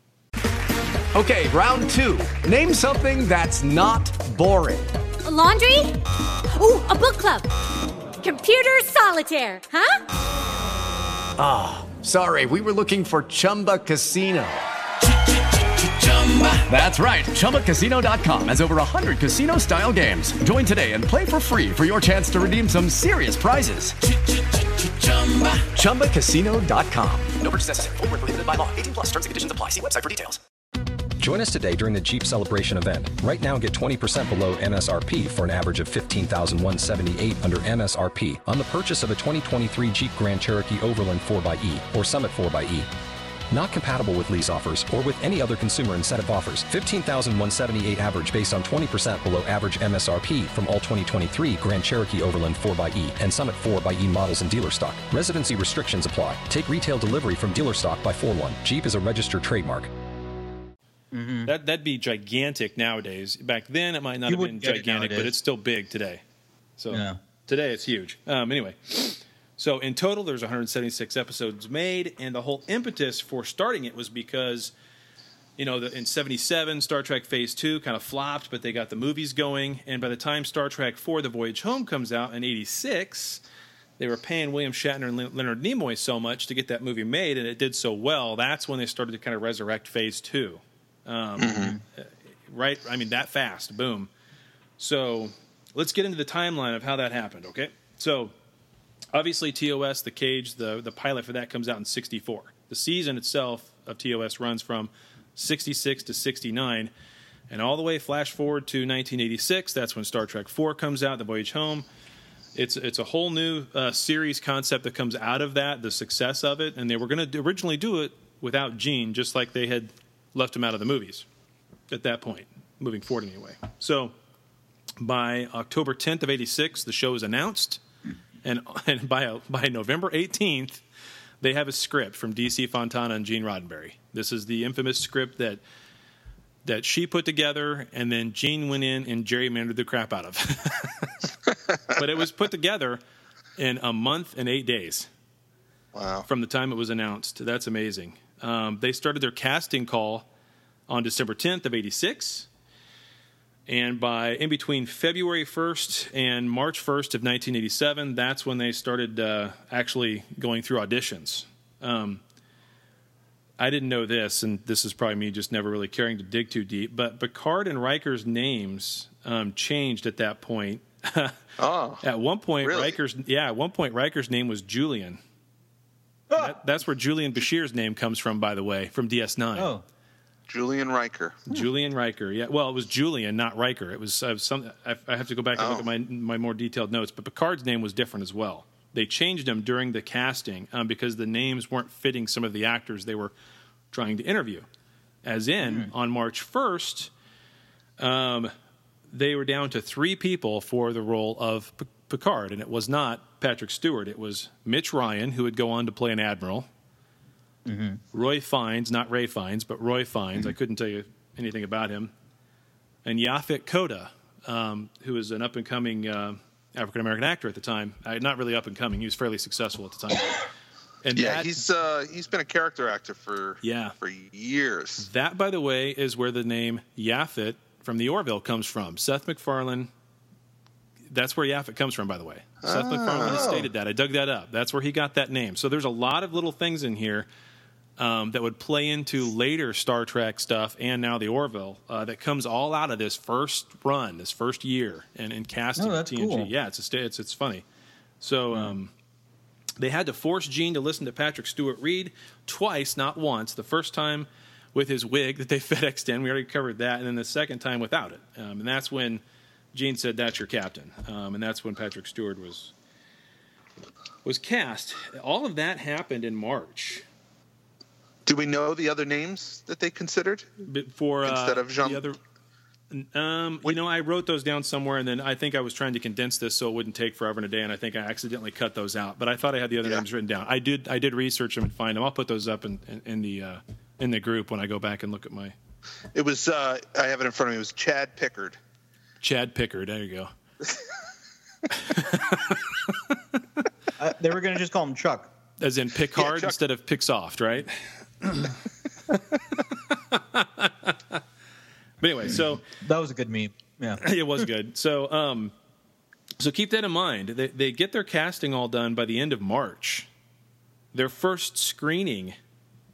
Okay, round two. Name something that's not boring. A laundry? Ooh, a book club. Computer solitaire, huh? Ah, sorry, we were looking for Chumba Casino. That's right. ChumbaCasino.com has over 100 casino style games. Join today and play for free for your chance to redeem some serious prizes. ChumbaCasino.com. No purchase necessary. Where prohibited by law. 18 plus terms and conditions apply. See website for details. Join us today during the Jeep Celebration event. Right now, get 20% below MSRP for an average of 15178 under MSRP on the purchase of a 2023 Jeep Grand Cherokee Overland 4xE or Summit 4xE. Not compatible with lease offers or with any other consumer incentive offers. 15,178 average based on 20% below average MSRP from all 2023 Grand Cherokee Overland 4xE and Summit 4xE models in dealer stock. Residency restrictions apply. Take retail delivery from dealer stock by 4 1. Jeep is a registered trademark. That that'd be gigantic nowadays. Back then, it might not You have been wouldn't it gigantic, but it's still big today. So Yeah. today it's huge. Um, anyway, so in total, there's 176 episodes made, and the whole impetus for starting it was because, you know, the, in '77, Star Trek Phase Two kind of flopped, but they got the movies going, and by the time Star Trek Four: The Voyage Home comes out in '86. They were paying William Shatner and Leonard Nimoy so much to get that movie made, and it did so well. That's when they started to kind of resurrect Phase Two um, right? I mean, that fast, boom. So let's get into the timeline of how that happened, okay? So obviously, TOS, the cage, the, the pilot for that comes out in 64. The season itself of TOS runs from 66 to 69. And all the way flash forward to 1986. That's when Star Trek 4 comes out, The Voyage Home. It's it's a whole new uh, series concept that comes out of that, the success of it, and they were going to originally do it without Gene, just like they had left him out of the movies at that point, moving forward anyway. So by October 10th of 86, the show is announced, and, and by, by November 18th, they have a script from DC Fontana and Gene Roddenberry. This is the infamous script that that she put together, and then Gene went in and gerrymandered the crap out of. but it was put together in a month and eight days. Wow. From the time it was announced. That's amazing. Um, they started their casting call on December 10th of 86. And by in between February 1st and March 1st of 1987, that's when they started uh, actually going through auditions. Um, I didn't know this, and this is probably me just never really caring to dig too deep, but Picard and Riker's names um, changed at that point. oh, at one point, really? Riker's yeah, at one point Riker's name was Julian. That- that's where Julian Bashir's name comes from, by the way, from DS9. Oh, Julian Riker. Julian Riker. Yeah, well, it was Julian, not Riker. It was uh, some. I, I have to go back and look Oh. at my my more detailed notes. But Picard's name was different as well. They changed him during the casting um, because the names weren't fitting some of the actors they were trying to interview. As in, on March first, um, they were down to three people for the role of P- Picard, and it was not Patrick Stewart. It was Mitch Ryan, who would go on to play an admiral. Roy Fiennes, not Ray Fiennes, but Roy Fiennes. I couldn't tell you anything about him. And Yaphet Kotto, um, who was an up and coming uh, African American actor at the time. Uh, not really up and coming. He was fairly successful at the time. And yeah, that, he's uh, he's been a character actor for Yeah. for years. that, by the way, is where the name Yaphet from the Orville comes from. Seth MacFarlane. That's where Yaphet comes from, by the way. Seth MacFarlane has Oh. stated that. I dug that up. That's where he got that name. So there's a lot of little things in here um, that would play into later Star Trek stuff and now the Orville uh, that comes all out of this first run, this first year, and, and casting Oh, TNG. cool. Yeah, it's a it's it's funny. So um, they had to force Gene to listen to Patrick Stewart read twice, not once. The first time with his wig that they FedExed in, we already covered that, and then the second time without it. Um, and that's when Gene said, "That's your captain," um, and that's when Patrick Stewart was was cast. All of that happened in March. Do we know the other names that they considered for uh, instead of Jean? the other. Um, you know, I wrote those down somewhere, and then I think I was trying to condense this so it wouldn't take forever and a day, and I think I accidentally cut those out. But I thought I had the other names written down. I did. I did research them and find them. I'll put those up in, in, in the uh, in the group when I go back and look at my It was. Uh, I have it in front of me. It was Chad Pickard. Chad Pickard. There you go. Uh, they were going to just call him Chuck. As in pick hard Chuck. instead of pick soft, right? but anyway, so that was a good meme. Yeah, it was good. So, um, so keep that in mind. They they get their casting all done by the end of March. Their first screening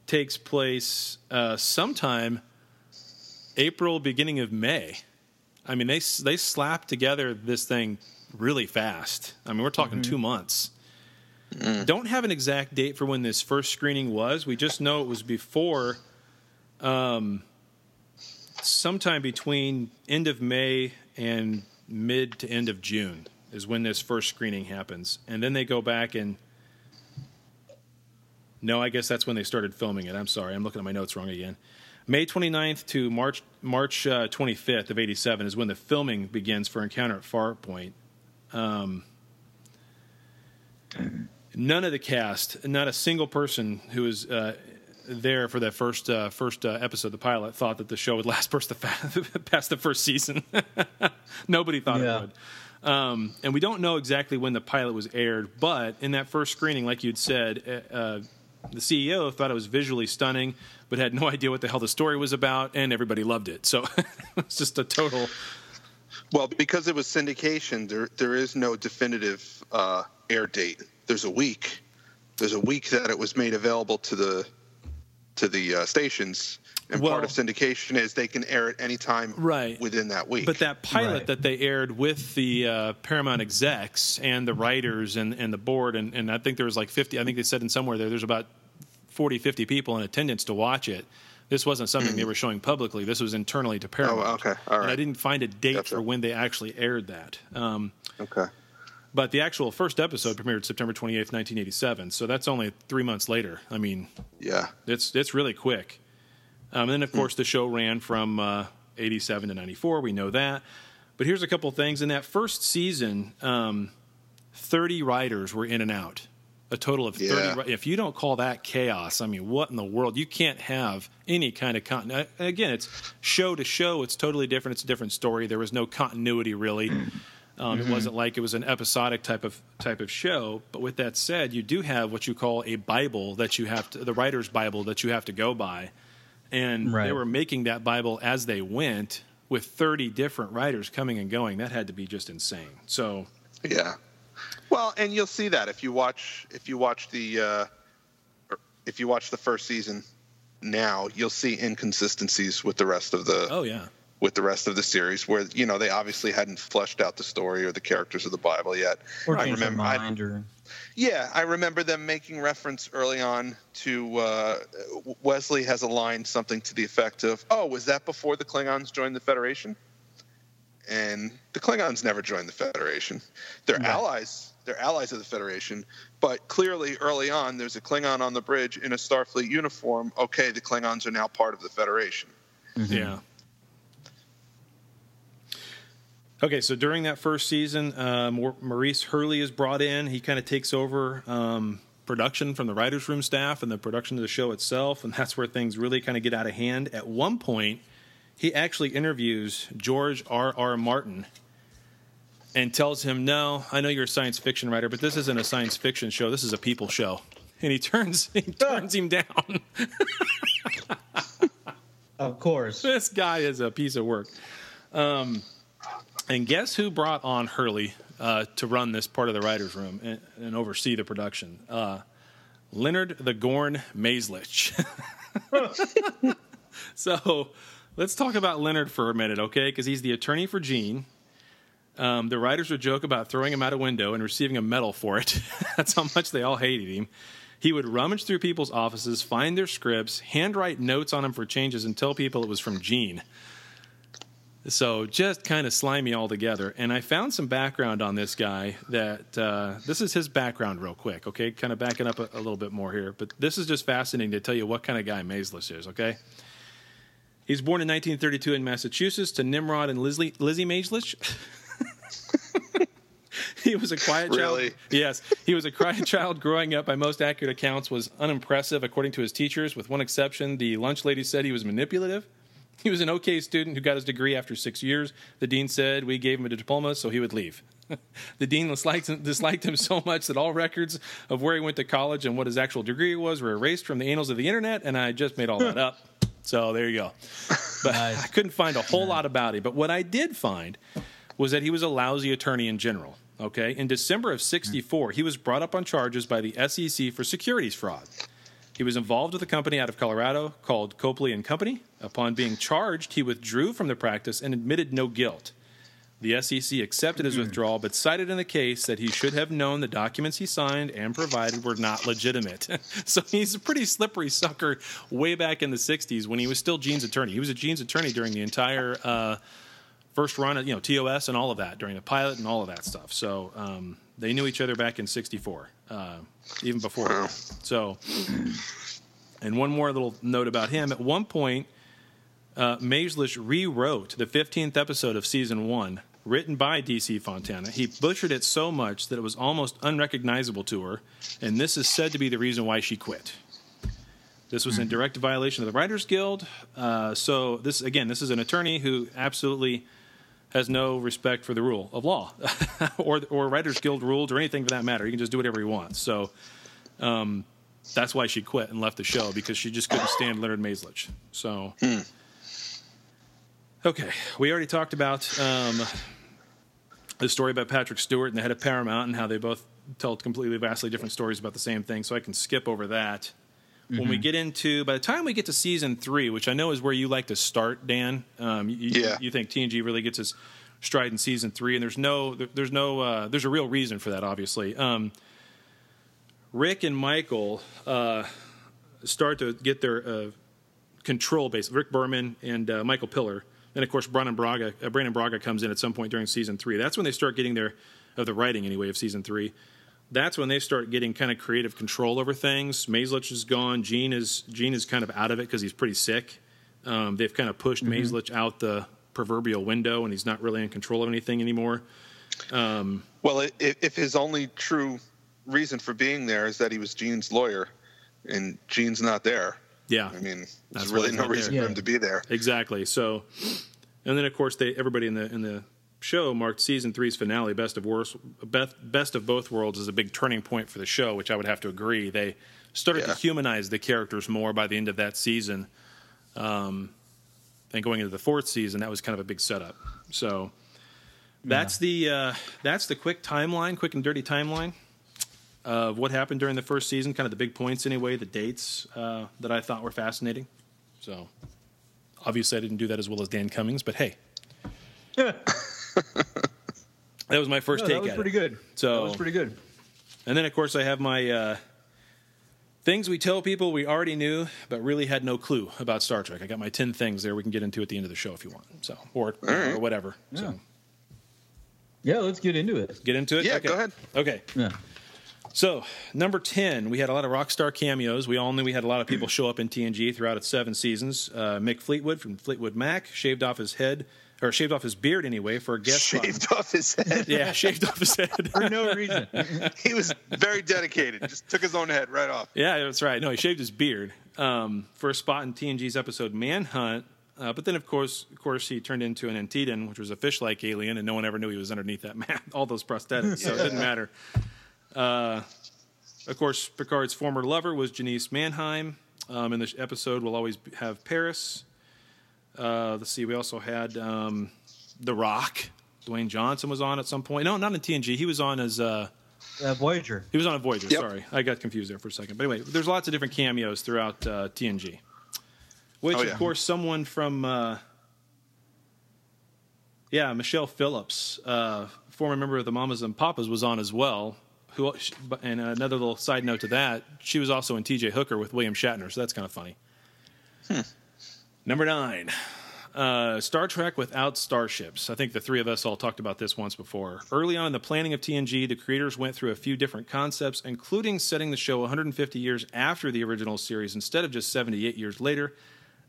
takes place uh, sometime April, beginning of May. I mean, they they slapped together this thing really fast. I mean, we're talking two months. Don't have an exact date for when this first screening was. We just know it was before, um, sometime between end of May and mid to end of June is when this first screening happens, and then they go back and. No, I guess that's when they started filming it. I'm sorry, I'm looking at my notes wrong again. May 29th to March March uh, 25th of 87 is when the filming begins for Encounter at Farpoint. Um, none of the cast, not a single person who was uh, there for that first uh, first uh, episode, the pilot, thought that the show would last past the, fa- past the first season. Nobody thought Yeah. it would. Um, and we don't know exactly when the pilot was aired, but in that first screening, like you'd said, uh, uh, the CEO thought it was visually stunning, but had no idea what the hell the story was about, and everybody loved it. So it's just a total. Well, because it was syndication, there there is no definitive uh, air date. There's a week. There's a week that it was made available to the to the uh, stations, and Well- part of syndication is they can air it anytime Right. within that week. But that pilot that they aired with the uh, Paramount execs and the writers and, and the board, and, and I think there was like 50, I think they said in somewhere there, there's about 40, 50 people in attendance to watch it. This wasn't something they were showing publicly. This was internally to Paramount. Oh, okay. All right. And I didn't find a date for when they actually aired that. Um, okay. But the actual first episode premiered September 28th, 1987. So that's only three months later. I mean, yeah, it's it's really quick. Um, and then, of course, the show ran from uh, 87 to 94. We know that. But here's a couple things. In that first season, um, 30 writers were in and out. A total of 30. Yeah. If you don't call that chaos, I mean, what in the world? You can't have any kind of continuity. Again, it's show to show. It's totally different. It's a different story. There was no continuity, really. Um, It Mhm. wasn't like it was an episodic type of type of show. But with that said, you do have what you call a Bible that you have to, the writer's Bible that you have to go by, and they were making that Bible as they went with 30 different writers coming and going. That had to be just insane. So Yeah. Well, and you'll see that if you watch if you watch the uh, if you watch the first season now, you'll see inconsistencies with the rest of the oh yeah with the rest of the series where you know they obviously hadn't fleshed out the story or the characters of the Bible yet. Or I change their remember I- or yeah, I remember them making reference early on to uh, Wesley has a line something to the effect of, "Oh, was that before the Klingons joined the Federation?" And the Klingons never joined the Federation. They're allies. They're allies of the Federation, but clearly early on, there's a Klingon on the bridge in a Starfleet uniform. Okay, the Klingons are now part of the Federation. Yeah. Okay, so during that first season, uh, Maurice Hurley is brought in. He kind of takes over um, production from the writers' room staff and the production of the show itself, and that's where things really kind of get out of hand. At one point, he actually interviews George R. R. Martin and tells him, "No, I know you're a science fiction writer, but this isn't a science fiction show. This is a people show." And he turns he turns him down. Of course. this guy is a piece of work. Um, and guess who brought on Hurley uh, to run this part of the writers' room and, and oversee the production? Uh, Leonard the Gorn Maizlish. so let's talk about Leonard for a minute, okay? Because he's the attorney for Gene. Um, the writers would joke about throwing him out a window and receiving a medal for it. That's how much they all hated him. He would rummage through people's offices, find their scripts, handwrite notes on them for changes, and tell people it was from Gene. So just kind of slimy altogether. And I found some background on this guy that uh, this is his background, real quick, okay? Kind of backing up a, a, little bit more here. But this is just fascinating to tell you what kind of guy Maizlish is, okay? He's born in 1932 in Massachusetts to Nimrod and Lizzie, Lizzie Maizlish. he was a quiet child. Really? Yes, he was a quiet child growing up. By most accurate accounts, was unimpressive according to his teachers. With one exception, the lunch lady said he was manipulative. He was an okay student who got his degree after six years. The dean said we gave him a diploma so he would leave. the dean disliked, disliked him so much that all records of where he went to college and what his actual degree was were erased from the annals of the internet, and I just made all that up. So there you go. But I couldn't find a whole lot about him. But what I did find was that he was a lousy attorney in general. Okay, in December of '64, he was brought up on charges by the SEC for securities fraud. He was involved with a company out of Colorado called Copley and Company. Upon being charged, he withdrew from the practice and admitted no guilt. The SEC accepted his withdrawal, but cited in the case that he should have known the documents he signed and provided were not legitimate. so he's a pretty slippery sucker way back in the 60s when he was still Gene's attorney. He was a Gene's attorney during the entire uh, first run of, you know, TOS and all of that, during the pilot and all of that stuff. So um, they knew each other back in 64, uh, even before. That. So, and one more little note about him. At one point, uh, rewrote the 15th episode of season one, written by DC Fontana. He butchered it so much that it was almost unrecognizable to her, and this is said to be the reason why she quit. This was in direct violation of the Writers Guild. Uh, so this again, this is an attorney who absolutely has no respect for the rule of law or or Writers Guild rules or anything for that matter. He can just do whatever he wants. So um, that's why she quit and left the show because she just couldn't stand Leonard Maizlish. So. Okay, we already talked about um, the story about Patrick Stewart and the head of Paramount and how they both tell completely vastly different stories about the same thing. So I can skip over that. When we Mhm. get into, by the time we get to season three, which I know is where you like to start, Dan, um, you, Yeah. you think TNG really gets its stride in season three, and there's no, there's no, uh, there's a real reason for that, obviously. Um, Rick and Michael uh, start to get their uh, control base. Rick Berman and uh, Michael Piller, and of course Brannon Braga. Uh, Brannon Braga comes in at some point during season three. That's when they start getting their of the writing anyway of season three. That's when they start getting kind of creative control over things. Maizlish is gone. Gene is Gene is kind of out of it because he's pretty sick. Um, they've kind of pushed. Maizlish out the proverbial window, and he's not really in control of anything anymore. Um, Well, i- if, if his only true reason for being there is that he was Gene's lawyer, and Gene's not there, yeah, I mean, That's there's why really no not there. reason for him to be there. Exactly. So, and then of course they everybody in the in the show marked season three's finale, best of worst, best, best of both worlds, is a big turning point for the show, which I would have to agree. They started to humanize the characters more by the end of that season. Um, and going into the fourth season, that was kind of a big setup. So that's the uh, that's the quick timeline, quick and dirty timeline of what happened during the first season. Kind of the big points, anyway, the dates uh, that I thought were fascinating. So obviously, I didn't do that as well as Dan Cummings, but hey, that was my first No, take. that was at pretty it. good. So That was pretty good. And then, of course, I have my uh, things we tell people we already knew but really had no clue about Star Trek. I got my ten things there. We can get into at the end of the show if you want. So or or whatever. So Yeah, let's get into it. get into it. Yeah, Okay. go ahead. Okay. Yeah. So, number 10, we had a lot of rock star cameos. We all knew we had a lot of people show up in TNG throughout its seven seasons. Uh, Mick Fleetwood from Fleetwood Mac shaved off his head, or shaved off his beard anyway, for a guest spot. Shaved off his head. Yeah, shaved off his head. For no reason. he was very dedicated. Just took his own head right off. Yeah, that's right. No, he shaved his beard um, for a spot in TNG's episode Manhunt. Uh, but then, of course, of course, he turned into an Antedean, which was a fish-like alien, and no one ever knew he was underneath that man. All those prosthetics, so it didn't matter. Uh, of course, Picard's former lover was Jenice Manheim. Um, in this episode, we'll always have Paris. Uh, let's see. We also had um, The Rock, Dwayne Johnson was on at some point. No, not in TNG. He was on as uh, uh, Voyager. He was on a Voyager. Yep. Sorry, I got confused there for a second. But anyway, there's lots of different cameos throughout uh, TNG. Which, Oh, of course, someone from uh, yeah, Michelle Phillips, uh, former member of the Mamas and Papas, was on as well. Who and another little side note to that, she was also in T.J. Hooker with William Shatner, so that's kind of funny. Number nine, uh, Star Trek without starships. I think the three of us all talked about this once before. Early on in the planning of TNG, the creators went through a few different concepts, including setting the show 150 years after the original series instead of just 78 years later,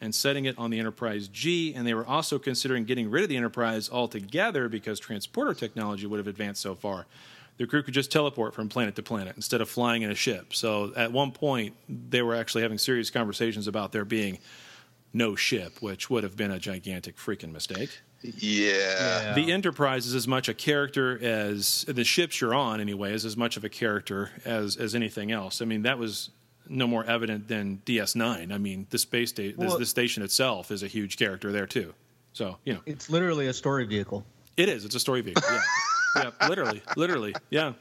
and setting it on the Enterprise G. And they were also considering getting rid of the Enterprise altogether because transporter technology would have advanced so far. The crew could just teleport from planet to planet instead of flying in a ship. So at one point, they were actually having serious conversations about there being no ship, which would have been a gigantic freaking mistake. Yeah. The Enterprise is as much a character as the ships you're on, anyway, is as much of a character as as anything else. I mean, that was no more evident than DS9. I mean, the space station, Well- the, the station itself is a huge character there too. So you know, It's literally a story vehicle. it is. It's a story vehicle. Yeah, yeah, literally, literally. Yeah,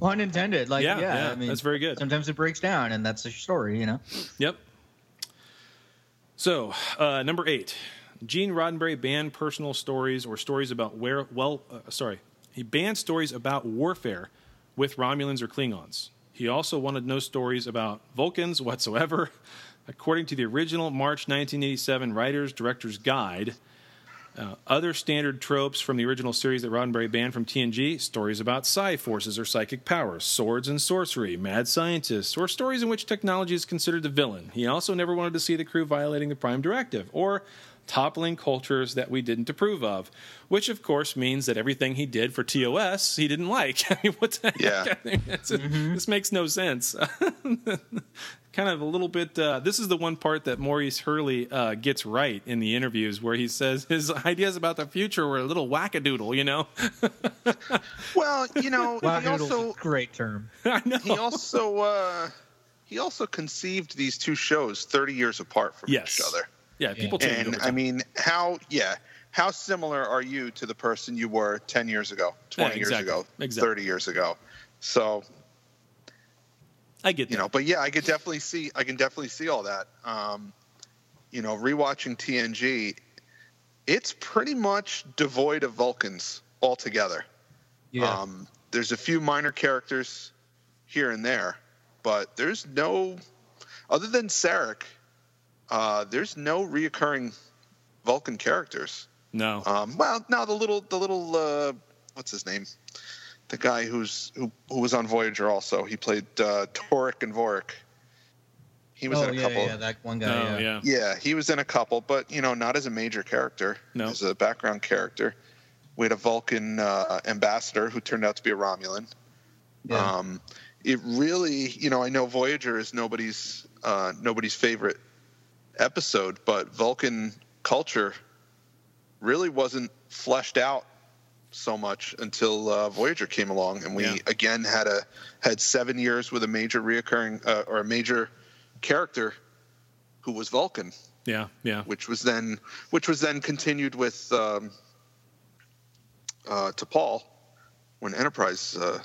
Pun intended. Like, Yeah, yeah, yeah, I mean, that's very good. Sometimes it breaks down, and that's a story, you know. Yep. So, uh, number eight, Gene Roddenberry banned personal stories or stories about where. Well, uh, sorry, he banned stories about warfare with Romulans or Klingons. He also wanted no stories about Vulcans whatsoever. According to the original March 1987 Writer's Director's Guide, uh, other standard tropes from the original series that Roddenberry banned from TNG stories about psi forces or psychic powers, swords and sorcery, mad scientists, or stories in which technology is considered the villain. He also never wanted to see the crew violating the Prime Directive or toppling cultures that we didn't approve of, which of course means that everything he did for TOS he didn't like. I mean, what the heck? I mean, it's- This makes no sense. kind of a little bit. Uh, this is the one part that Maurice Hurley uh, gets right in the interviews, where he says his ideas about the future were a little wackadoodle. You know, Well, you know, he also a great term. I know. he also uh, he also conceived these two shows 30 years apart from Yes. each other. Yeah, people change. And over I mean, how yeah, how similar are you to the person you were 10 years ago, 20 Yeah, years ago, Exactly. 30 years ago? So, I get that. you know, but yeah, I could definitely see I can definitely see all that. Um, you know, rewatching TNG, it's pretty much devoid of Vulcans altogether. Yeah. Um, there's a few minor characters here and there, but there's no, other than Sarek, uh, there's no reoccurring Vulcan characters. no, Um, well, now the little, the little, uh, what's his name? The guy who's who, who was on Voyager also. He played uh, Taurik and Vorik. He was oh, in a yeah, couple. yeah, that one guy. oh yeah. yeah. Yeah, he was in a couple, but you know, not as a major character. No. as a background character. We had a Vulcan uh, ambassador who turned out to be a Romulan. Yeah. Um, it really, you know, I know Voyager is nobody's uh, nobody's favorite episode, but Vulcan culture really wasn't fleshed out so much until uh, Voyager came along, and we Yeah. again had a had seven years with a major reoccurring uh, or a major character who was Vulcan, Yeah, yeah. which was then which was then continued with um, uh, T'Pol when Enterprise uh,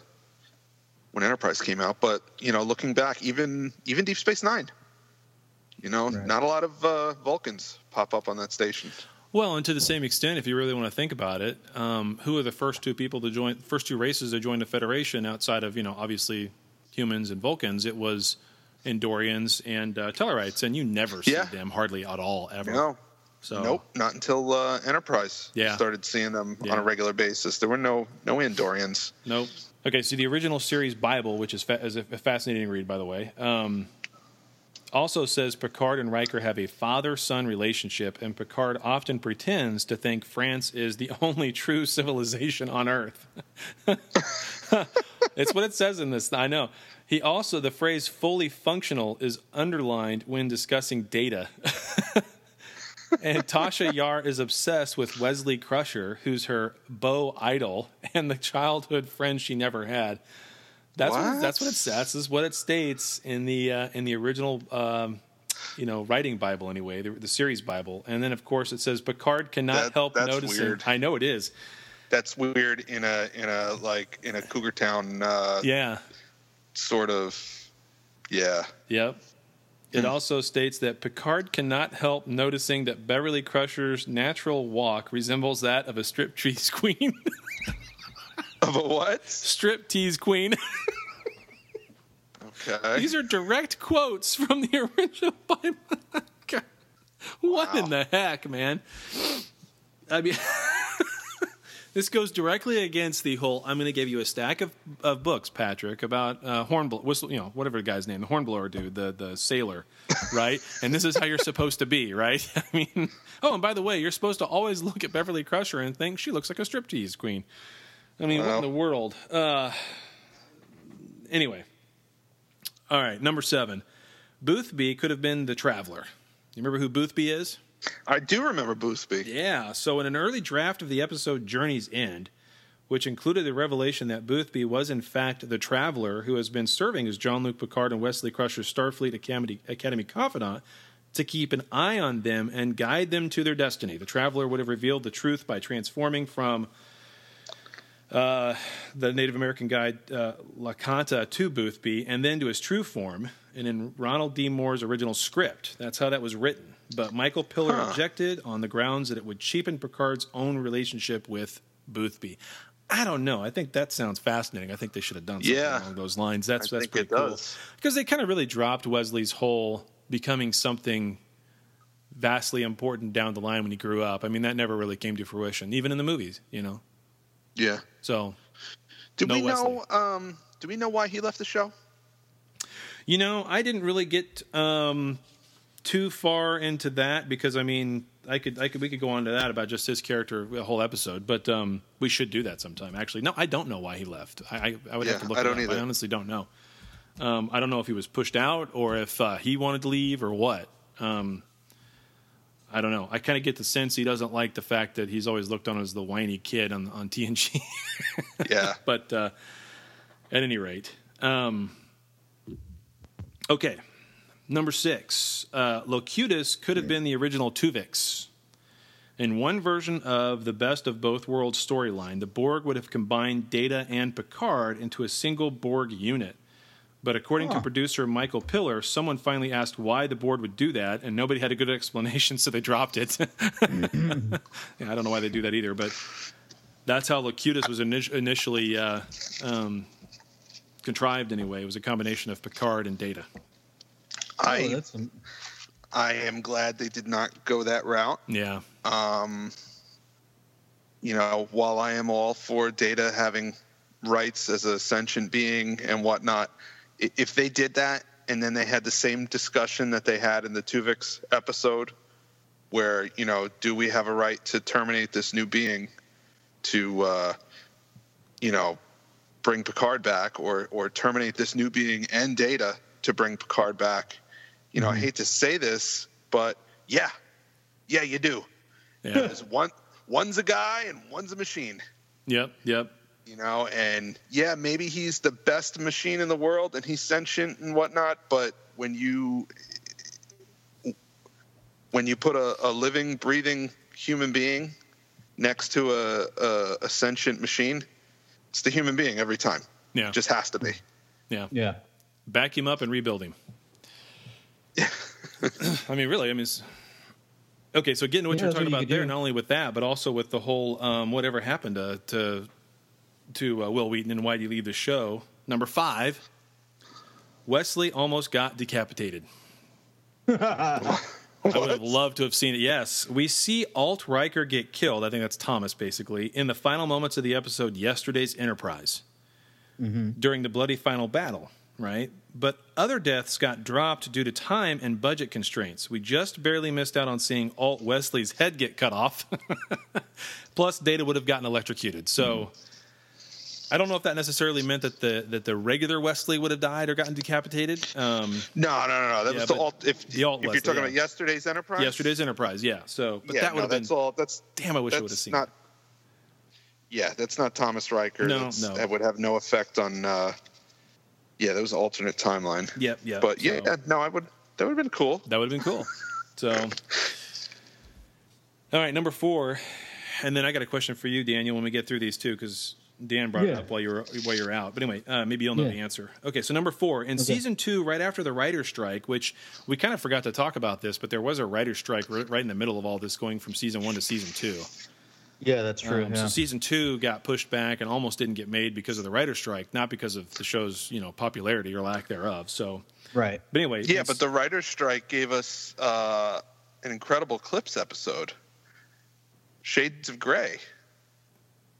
when Enterprise came out. But you know, looking back, even even Deep Space Nine, you know, Right. not a lot of uh, Vulcans pop up on that station. Well, and to the same extent, if you really want to think about it, um, who are the first two people to join? First two races to join the Federation outside of you know obviously humans and Vulcans? It was Andorians and uh, Tellarites, and you never see Yeah. them hardly at all ever. No, So nope, not until uh, Enterprise Yeah. started seeing them Yeah. on a regular basis. There were no no Andorians. Nope. Okay, so the original series Bible, which is, fa- is a fascinating read, by the way, um, also says Picard and Riker have a father son relationship, and Picard often pretends to think France is the only true civilization on Earth. it's what it says in this. I know. He also, the phrase fully functional is underlined when discussing Data. and Tasha Yar is obsessed with Wesley Crusher, who's her beau idol and the childhood friend she never had. That's what, What? that's what it says. This is what it states in the uh, in the original um, you know, writing Bible anyway, the, the series Bible. And then, of course, it says Picard cannot That- help that's noticing. weird. I know it is. That's weird in a in a like in a Cougar Town uh, Yeah. sort of yeah. Yep. It Hmm. also states that Picard cannot help noticing that Beverly Crusher's natural walk resembles that of a striptease queen. of a what? Strip tease queen. Okay. These are direct quotes from the original Bible. God. what in the heck, man? I mean, this goes directly against the whole. I'm going to give you a stack of, of books, Patrick, about uh, Hornblower, whistle, you know, whatever the guy's name, the Hornblower dude, the the sailor, right? and this is how you're supposed to be, right? I mean, oh, and by the way, you're supposed to always look at Beverly Crusher and think she looks like a striptease queen. I mean, what in the world? Uh, anyway, all right, number seven. Boothby could have been the Traveler. You remember who Boothby is? I do remember Boothby. Yeah. So, in an early draft of the episode Journey's End, which included the revelation that Boothby was in fact the Traveler who has been serving as Jean-Luc Picard and Wesley Crusher's Starfleet Academy, Academy confidant to keep an eye on them and guide them to their destiny. The Traveler would have revealed the truth by transforming from uh, the Native American guide uh, Lakanta to Boothby and then to his true form and in Ronald D. Moore's original script. That's how that was written. But Michael Piller Huh. objected on the grounds that it would cheapen Picard's own relationship with Boothby. I don't know. I think that sounds fascinating. I think they should have done something Yeah. along those lines. That's I that's think pretty it cool does. because they kind of really dropped Wesley's whole becoming something vastly important down the line when he grew up. I mean, that never really came to fruition, even in the movies. You know. Yeah. So, Do no we Wesley. know? Um, do we know why he left the show? You know, I didn't really get um, too far into that because I mean, I could, I could, we could go on to that about just his character a whole episode, but um, we should do that sometime. Actually, no, I don't know why he left. I, I, I would have to look. I don't up. either. I honestly don't know. Um, I don't know if he was pushed out or if uh, he wanted to leave or what. Um, I don't know. I kind of get the sense he doesn't like the fact that he's always looked on as the whiny kid on on TNG. Yeah. but uh, at any rate, um, okay. Number six, uh, Locutus could have been the original Tuvix. In one version of the Best of Both Worlds storyline, the Borg would have combined Data and Picard into a single Borg unit. But according to producer Michael Piller, someone finally asked why the Borg would do that, and nobody had a good explanation, so they dropped it. yeah, I don't know why they do that either, but that's how Locutus was init- initially uh, um, contrived. Anyway, it was a combination of Picard and Data. I Oh, that's I am glad they did not go that route. Yeah, Um, you know, while I am all for Data having rights as a sentient being and whatnot, i- if they did that and then they had the same discussion that they had in the Tuvix episode, where you know, do we have a right to terminate this new being to, uh, you know, bring Picard back, or or terminate this new being and Data to bring Picard back? You know, I hate to say this, but yeah, yeah, you do. yeah, Because one one's a guy and one's a machine. yep, yep. You know, and yeah, maybe he's the best machine in the world and he's sentient and whatnot, but when you when you put a, a living, breathing human being next to a, a, a sentient machine, it's the human being every time. Yeah, Just has to be. yeah. yeah. Back him up and rebuild him. Yeah. I mean, really. I mean, it's, okay. So getting to what Yeah, you're talking what you about could there, do. not only with that, but also with the whole um, whatever happened to to, to uh, Wil Wheaton and why did he leave the show? Number five, Wesley almost got decapitated. I would have loved to have seen it. Yes, we see Alt Riker get killed. I think that's Thomas, basically, in the final moments of the episode "Yesterday's Enterprise" during the bloody final battle. Right, but other deaths got dropped due to time and budget constraints. We just barely missed out on seeing Alt Wesley's head get cut off. Plus, Data would have gotten electrocuted. So. I don't know if that necessarily meant that the that the regular Wesley would have died or gotten decapitated. Um, No, no, no, no. That Yeah, was the alt. If, the alt if you're talking yeah. about yesterday's Enterprise, Yesterday's Enterprise, yeah. So, but yeah, that would no, have been. that's all. That's damn, I wish I would have seen. not. Yeah, that's not Thomas Riker. No, That's- no. That would have no effect on. Uh, yeah, that was an alternate timeline. Yep, yep. But yeah, so- no, I would. That would have been cool. That would have been cool. So, all right, number four, and then I got a question for you, Daniel, when we get through these two, because Dan brought it up while you were while you were out. But anyway, uh, maybe you'll know Yeah. the answer. Okay, so number four in Okay. season two, right after the writer's strike, which we kind of forgot to talk about this, but there was a writer's strike right, right in the middle of all this, going from season one to season two. Yeah, that's true. Um, yeah. So season two got pushed back and almost didn't get made because of the writer's strike, not because of the show's you know popularity or lack thereof. So, right. but anyway, Yeah, but the writer's strike gave us uh, an incredible clips episode. Shades of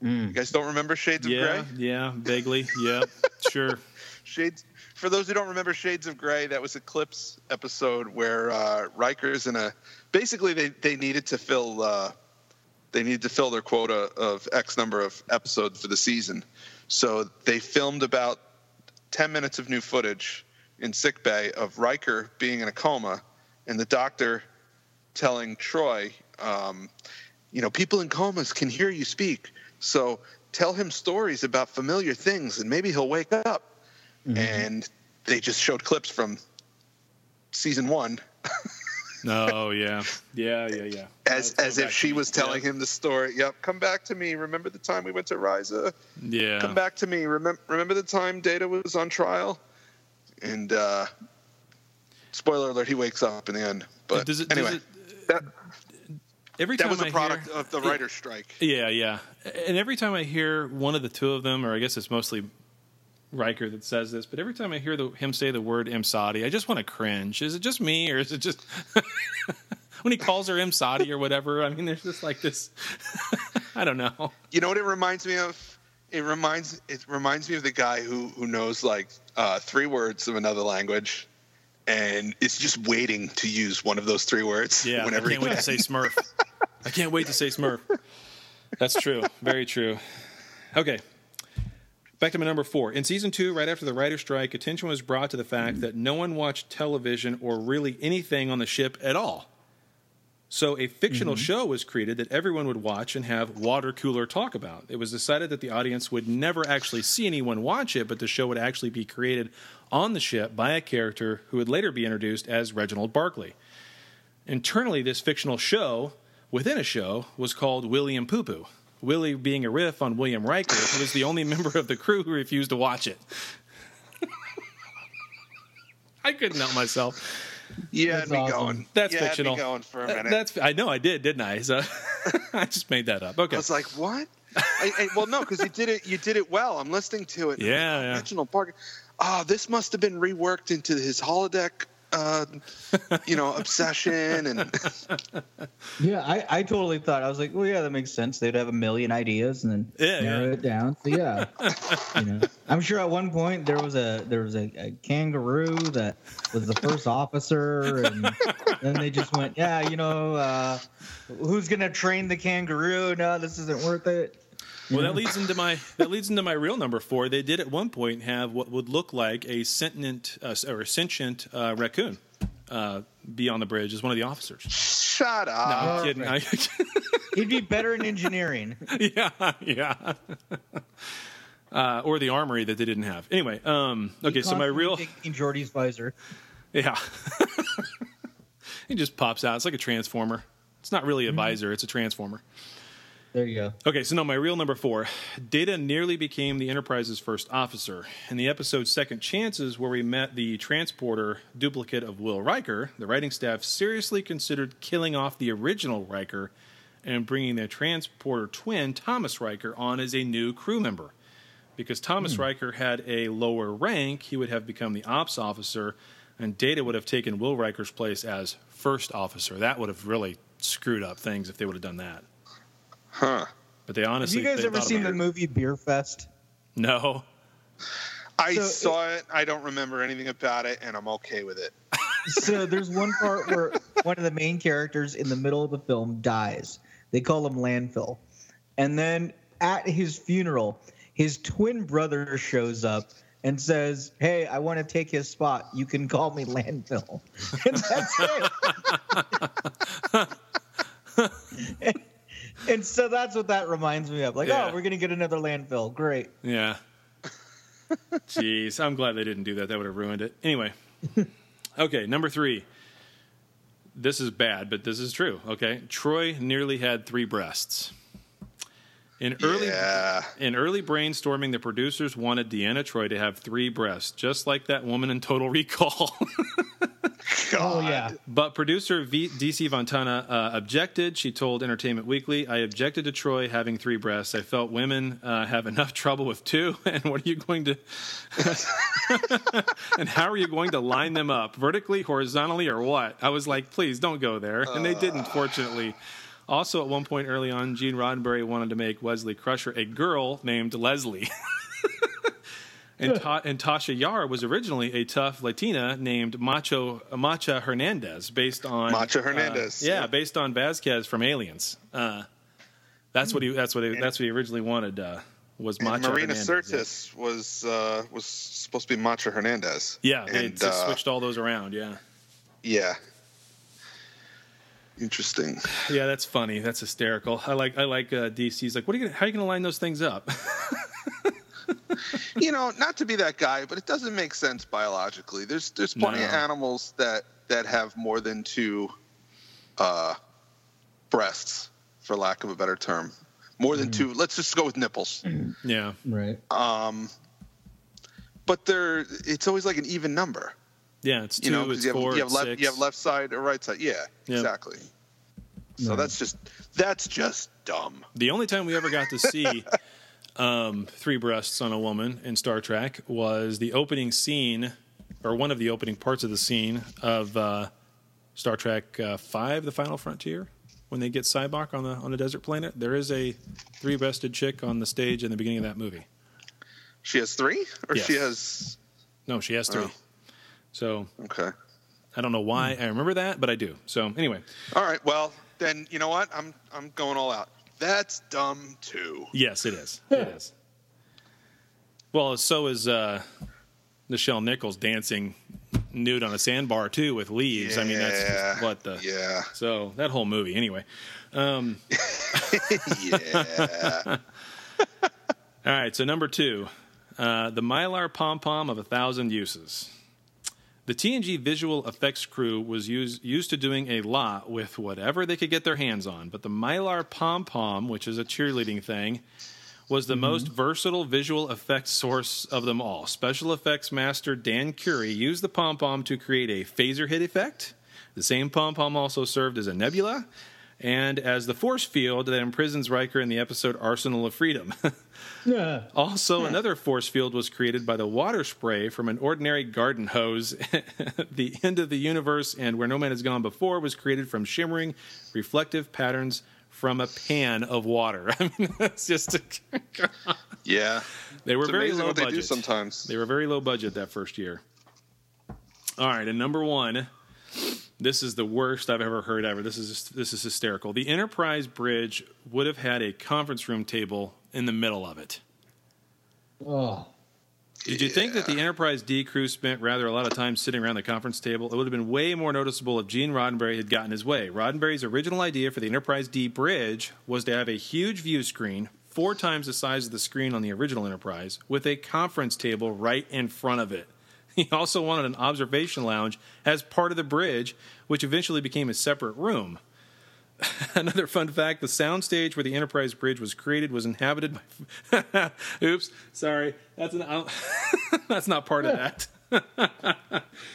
Grey. You guys don't remember Shades of yeah, Grey? yeah, vaguely, yeah, sure. Shades. For those who don't remember Shades of Grey, that was a clips episode where uh, Riker's in a. Basically, they they needed to fill. Uh, they needed to fill their quota of X number of episodes for the season, so they filmed about ten minutes of new footage in sickbay of Riker being in a coma, and the doctor telling Troi, um, you know, people in comas can hear you speak, so tell him stories about familiar things, and maybe he'll wake up and they just showed clips from season one No, yeah, yeah, yeah, yeah. as as if she was telling him the story. Yep, come back to me. Remember the time we went to Risa? Yeah. Come back to me. Remember remember the time Data was on trial? And uh spoiler alert, he wakes up in the end. But Does it- does anyway, it- that, Every that time was a I product hear, of the writer's strike. Yeah, yeah. And every time I hear one of the two of them, or I guess it's mostly Riker that says this, but every time I hear the, him say the word Imzadi, I just want to cringe. Is it just me, or is it just when he calls her Imzadi or whatever? I mean, there's just like this. I don't know. You know what it reminds me of? It reminds it reminds me of the guy who who knows like uh, three words of another language, and is just waiting to use one of those three words. Yeah, whenever I can't he wait can. to say Smurf. I can't wait to say Smurf. That's true. Very true. Okay. Back to my number four. In season two, right after the writer's strike, attention was brought to the fact that no one watched television or really anything on the ship at all. So a fictional mm-hmm. show was created that everyone would watch and have water cooler talk about. It was decided that the audience would never actually see anyone watch it, but the show would actually be created on the ship by a character who would later be introduced as Reginald Barclay. Internally, this fictional show within a show was called William Poo Poo. Willie being a riff on William Riker, who was the only member of the crew who refused to watch it. I couldn't help myself. Yeah, That's me awesome. going. That's yeah, had me fictional. going for a minute. That's I know I did, didn't I? So I just made that up. Okay. I was like, what? I, I, well, no, because you did it. You did it well. I'm listening to it. Yeah, yeah. Original Parker. Oh, this must have been reworked into his holodeck, uh, you know, obsession and Yeah, I, I totally thought I was like, well, yeah, that makes sense. They'd have a million ideas and then Yeah, narrow yeah. it down. So yeah, you know, I'm sure at one point there was a there was a, a kangaroo that was the first officer, and then they just went, yeah, you know, uh, who's gonna train the kangaroo? No, this isn't worth it. Well, that leads into my that leads into my real number four. They did at one point have what would look like a sentient uh, or a sentient uh, raccoon uh, be on the bridge as one of the officers. shut up! No, up. I'm kidding. I, He'd be better in engineering. yeah, yeah. Uh, or the armory that they didn't have. Anyway, um, okay. So my real in Geordi's visor. yeah, it just pops out. It's like a transformer. It's not really a Mm-hmm. visor. It's a transformer. There you go. Okay, so now my real number four. Data nearly became the Enterprise's first officer. In the episode Second Chances, where we met the transporter duplicate of Will Riker, the writing staff seriously considered killing off the original Riker and bringing their transporter twin, Thomas Riker, on as a new crew member. Because Thomas hmm. Riker had a lower rank, he would have become the ops officer, and Data would have taken Will Riker's place as first officer. That would have really screwed up things if they would have done that. Huh. But they honestly. Have you guys ever seen the it. movie Beerfest? No. I So saw it, I don't remember anything about it, and I'm okay with it. so there's one part where one of the main characters in the middle of the film dies. They call him landfill. And then at his funeral, his twin brother shows up and says, Hey, I want to take his spot. You can call me landfill. And that's it. and so that's what that reminds me of. Like, oh, Yeah. oh, we're going to get another landfill. Great. Yeah. Jeez, I'm glad they didn't do that. That would have ruined it. Anyway, Okay, number three. This is bad, but this is true. Okay, Troi nearly had three breasts. In early Yeah. in early brainstorming, the producers wanted Deanna Troi to have three breasts, just like that woman in Total Recall. Oh yeah. But producer v- DC Fontana uh, objected. She told Entertainment Weekly, "I objected to Troi having three breasts. I felt women uh, have enough trouble with two. And what are you going to? and how are you going to line them up vertically, horizontally, or what?" I was like, "Please don't go there," and they didn't. Fortunately. Also, at one point early on, Gene Roddenberry wanted to make Wesley Crusher a girl named Leslie. And, Ta- and Tasha Yar was originally a tough Latina named Macho Macha Hernandez, based on Macha uh, Hernandez, yeah, yeah. based on Vasquez from Aliens. Uh, that's what he. That's what. He, that's what he originally wanted. Uh, was And Macha Marina Hernandez. Sirtis was uh, was supposed to be Macha Hernandez. Yeah, they and, just uh, switched all those around. Yeah, Yeah. Interesting. yeah, that's funny. That's hysterical. I like. I like uh, DC's. Like, what are you? Gonna, how are you going to line those things up? you know, not to be that guy, but it doesn't make sense biologically. There's there's plenty of animals that that have more than two uh, breasts, for lack of a better term. More than two. Let's just go with nipples. yeah, Right. Um, but they're it's always like an even number. Yeah. It's two. You know, 'cause it's you have, four. you have left six. you have left side or right side. Yeah, Yep. exactly. So Right. that's just that's just dumb. The only time we ever got to see um, three breasts on a woman in Star Trek was the opening scene, or one of the opening parts of the scene of uh, Star Trek uh, Five: The Final Frontier, when they get Sybok on the on a desert planet. There is a three-breasted chick on the stage in the beginning of that movie. She has three, or Yes. she has No, she has three. Oh. So okay. I don't know why I remember that, but I do. So anyway, All right. Well, then you know what? I'm I'm going all out. That's dumb too. Yes, it is. It is. Well, so is uh, Nichelle Nichols dancing nude on a sandbar too with leaves. I mean, that's just what the. Yeah. So that whole movie, anyway. Um, yeah. all right. So number two, uh, the Mylar pom pom of a thousand uses. The TNG visual effects crew was used, used to doing a lot with whatever they could get their hands on, but the Mylar pom pom, which is a cheerleading thing, was the mm-hmm. most versatile visual effects source of them all. Special effects master Dan Curry used the pom pom to create a phaser hit effect. The same pom pom also served as a nebula and as the force field that imprisons Riker in the episode Arsenal of Freedom. Yeah. Also, another force field was created by the water spray from an ordinary garden hose. the end of the universe and where no man has gone before was created from shimmering, reflective patterns from a pan of water. I mean, that's just. a, Yeah. they were It's very low what they do budget. sometimes. They were very low budget that first year. All right, and number one, this is the worst I've ever heard ever. This is this is hysterical. The Enterprise bridge would have had a conference room table in the middle of it. Oh. Did you think that the Enterprise D crew spent rather a lot of time sitting around the conference table? It would have been way more noticeable if Gene Roddenberry had gotten his way. Roddenberry's original idea for the Enterprise D bridge was to have a huge view screen, four times the size of the screen on the original Enterprise, with a conference table right in front of it. He also wanted an observation lounge as part of the bridge, which eventually became a separate room. Another fun fact the soundstage where the Enterprise Bridge was created was inhabited by. Oops, sorry. That's, an, that's not part of that.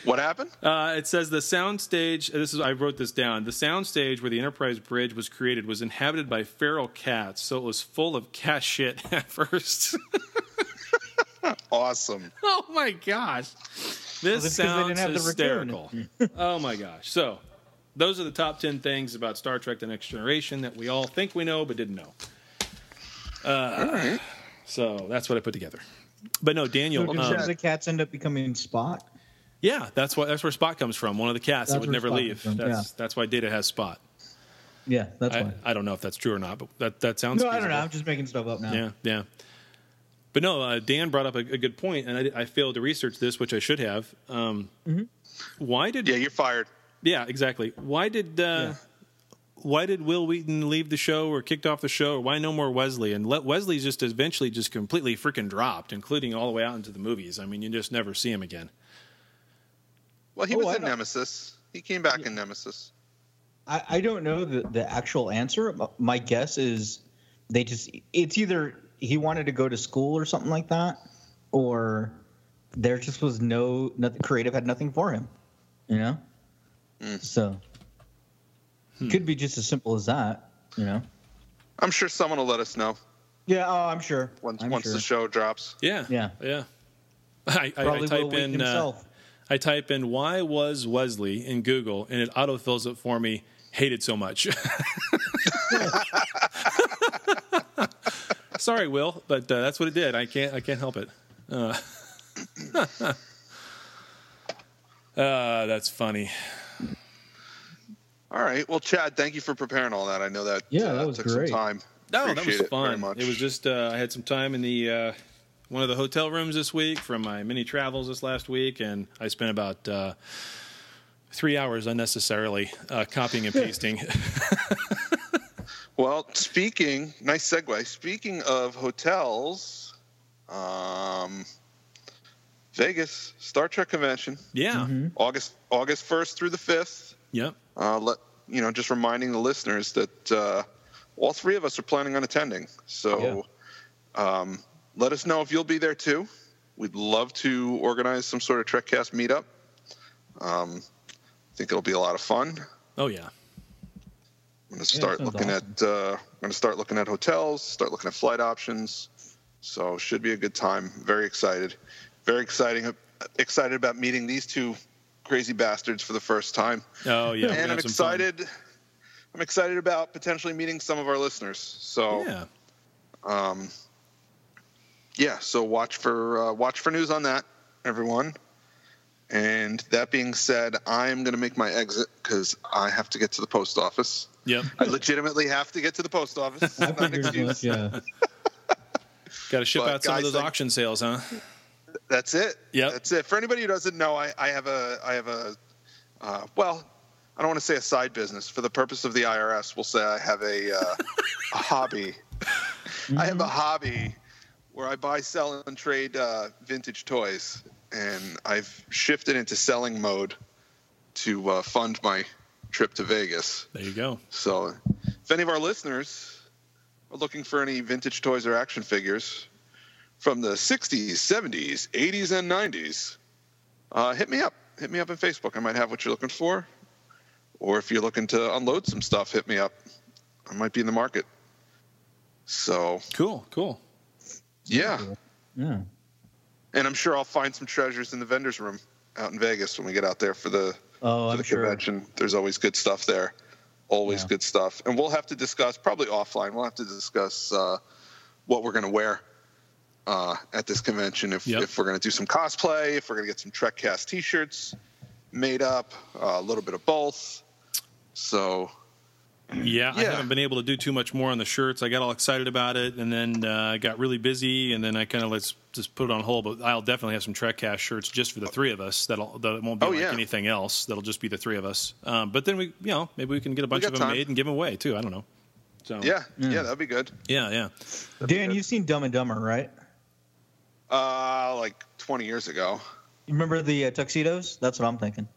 What happened? Uh, it says the soundstage. This is I wrote this down. The soundstage where the Enterprise Bridge was created was inhabited by feral cats, so it was full of cat shit at first. Awesome. oh my gosh, this that's 'cause they sounds didn't have the hysterical. oh my gosh. So those are the top ten things about Star Trek: The Next Generation that we all think we know but didn't know. Uh, So that's what I put together. But no, Daniel. did um, the cats end up becoming Spot? yeah, that's what that's where Spot comes from. One of the cats that would never Spock leave. comes from, That's that's why Data has Spot. Yeah, that's I, why. I don't know if that's true or not, but that that sounds. No, I don't know. I'm just making stuff up now. Yeah, yeah. But no, uh, Dan brought up a, a good point, and I, I failed to research this, which I should have. Um, Mm-hmm. Why did? Yeah, you're fired. Yeah, exactly. Why did? Uh, Why did Wil Wheaton leave the show or kicked off the show? Or why no more Wesley? And let Wesley's just eventually just completely freaking dropped, including all the way out into the movies. I mean, you just never see him again. Well, he Oh, was I in know. Nemesis. He came back in Nemesis. I, I don't know the, the actual answer. My guess is they just it's either he wanted to go to school or something like that, or there just was no nothing creative had nothing for him. You know? So could be just as simple as that, you know. I'm sure someone will let us know Yeah, oh, I'm sure. once I'm once sure. the show drops. Yeah. Yeah. Yeah. I, I, I type in uh. I type in why was Wesley in Google and it autofills it for me. Hated so much. Sorry, Will, but uh, that's what it did. I can't I can't help it. Uh, uh, that's funny. All right. Well, Chad, thank you for preparing all that. I know that Yeah, uh, that was took great. some time. No, that was fun. much. It was just uh, I had some time in the uh, one of the hotel rooms this week from my mini travels this last week, and I spent about uh, three hours unnecessarily uh, copying and pasting. Well, speaking, nice segue. Speaking of hotels, um, Vegas Star Trek convention, yeah. August August first through the fifth. Yep. Uh, let you know, just reminding the listeners that uh, all three of us are planning on attending. So, um, let us know if you'll be there too. We'd love to organize some sort of TrekCast meetup. Um, I think it'll be a lot of fun. Oh yeah. I'm going to start sounds looking awesome. at uh, I'm going to start looking at hotels, start looking at flight options. So should be a good time. Very excited, very exciting. Excited about meeting these two crazy bastards for the first time. Oh yeah. and I'm have fun. excited. I'm excited about potentially meeting some of our listeners. So Yeah. um, yeah. So watch for uh, watch for news on that, everyone. And that being said, I'm going to make my exit because I have to get to the post office. Yep. I legitimately have to get to the post office. Not an figured as much, excuse. yeah. Got to ship But out some of those thank- auction sales, huh? That's it. Yeah. That's it. For anybody who doesn't know, I, I have a I have a uh, well, I don't want to say a side business. For the purpose of the IRS, we'll say I have a uh, a hobby. I have a hobby where I buy, sell, and trade uh, vintage toys, and I've shifted into selling mode to uh, fund my trip to Vegas. There you go. So, if any of our listeners are looking for any vintage toys or action figures from the 60s, 70s, 80s, and 90s, uh, hit me up. Hit me up on Facebook. I might have what you're looking for. Or if you're looking to unload some stuff, hit me up. I might be in the market. So, Cool. Cool. yeah. Yeah. And I'm sure I'll find some treasures in the vendor's room out in Vegas when we get out there for the, Oh, I'm the sure. convention. There's always good stuff there. Always Yeah. good stuff. And we'll have to discuss, probably offline, we'll have to discuss uh, what we're going to wear uh, at this convention. If, Yep. if we're going to do some cosplay, if we're going to get some TrekCast t shirts made up, uh, a little bit of both. So, Yeah, I haven't been able to do too much more on the shirts. I got all excited about it, and then uh, got really busy, and then I kind of let's just put it on hold. But I'll definitely have some Trekcast shirts just for the three of us. That'll that won't be Oh, like yeah. anything else. That'll just be the three of us. Um, but then we, you know, maybe we can get a bunch of them time. made and give them away too. I don't know. So yeah, yeah, that'd be good. yeah, yeah. Dan, you've seen Dumb and Dumber, right? Uh, like 20 years ago. You remember the uh, tuxedos? That's what I'm thinking.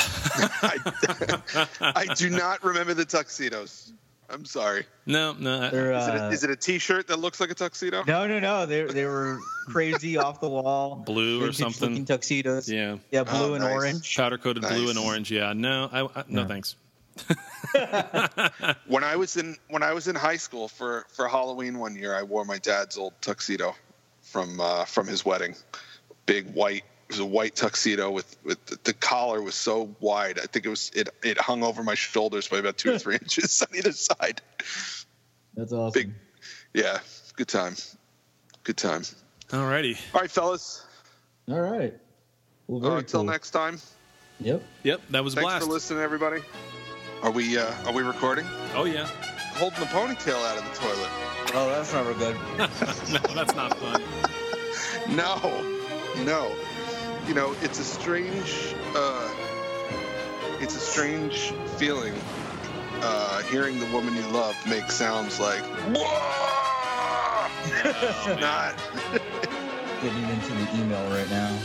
I do not remember the tuxedos. I'm sorry. No, no. I- They're, Is it, uh, a, is it a T-shirt that looks like a tuxedo? no, no, no. They they were crazy off the wall, Blue or something. tuxedos. Yeah. yeah, blue Oh, and nice. orange. Powder coated blue and orange. Yeah. No, I, I no thanks. When I was in when I was in high school for for Halloween one year, I wore my dad's old tuxedo from uh, from his wedding. Big white. It was a white tuxedo with with the, the collar was so wide. I think it was it it hung over my shoulders by about two or three inches on either side. That's awesome. Big. Yeah, good time. Good time. Alrighty. All right, fellas. All right. Well, Uh, very until cool. next time. Yep. Yep, that was a Thanks blast. for listening, everybody. Are we uh, are we recording? Oh yeah. Holding the ponytail out of the toilet. Oh, that's never good. no, that's not fun. No, no. You know, it's a strange, uh, it's a strange feeling uh, hearing the woman you love make sounds like. Not. Getting into the email right now.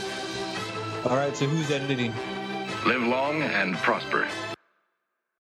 All right. So who's editing? Live long and prosper.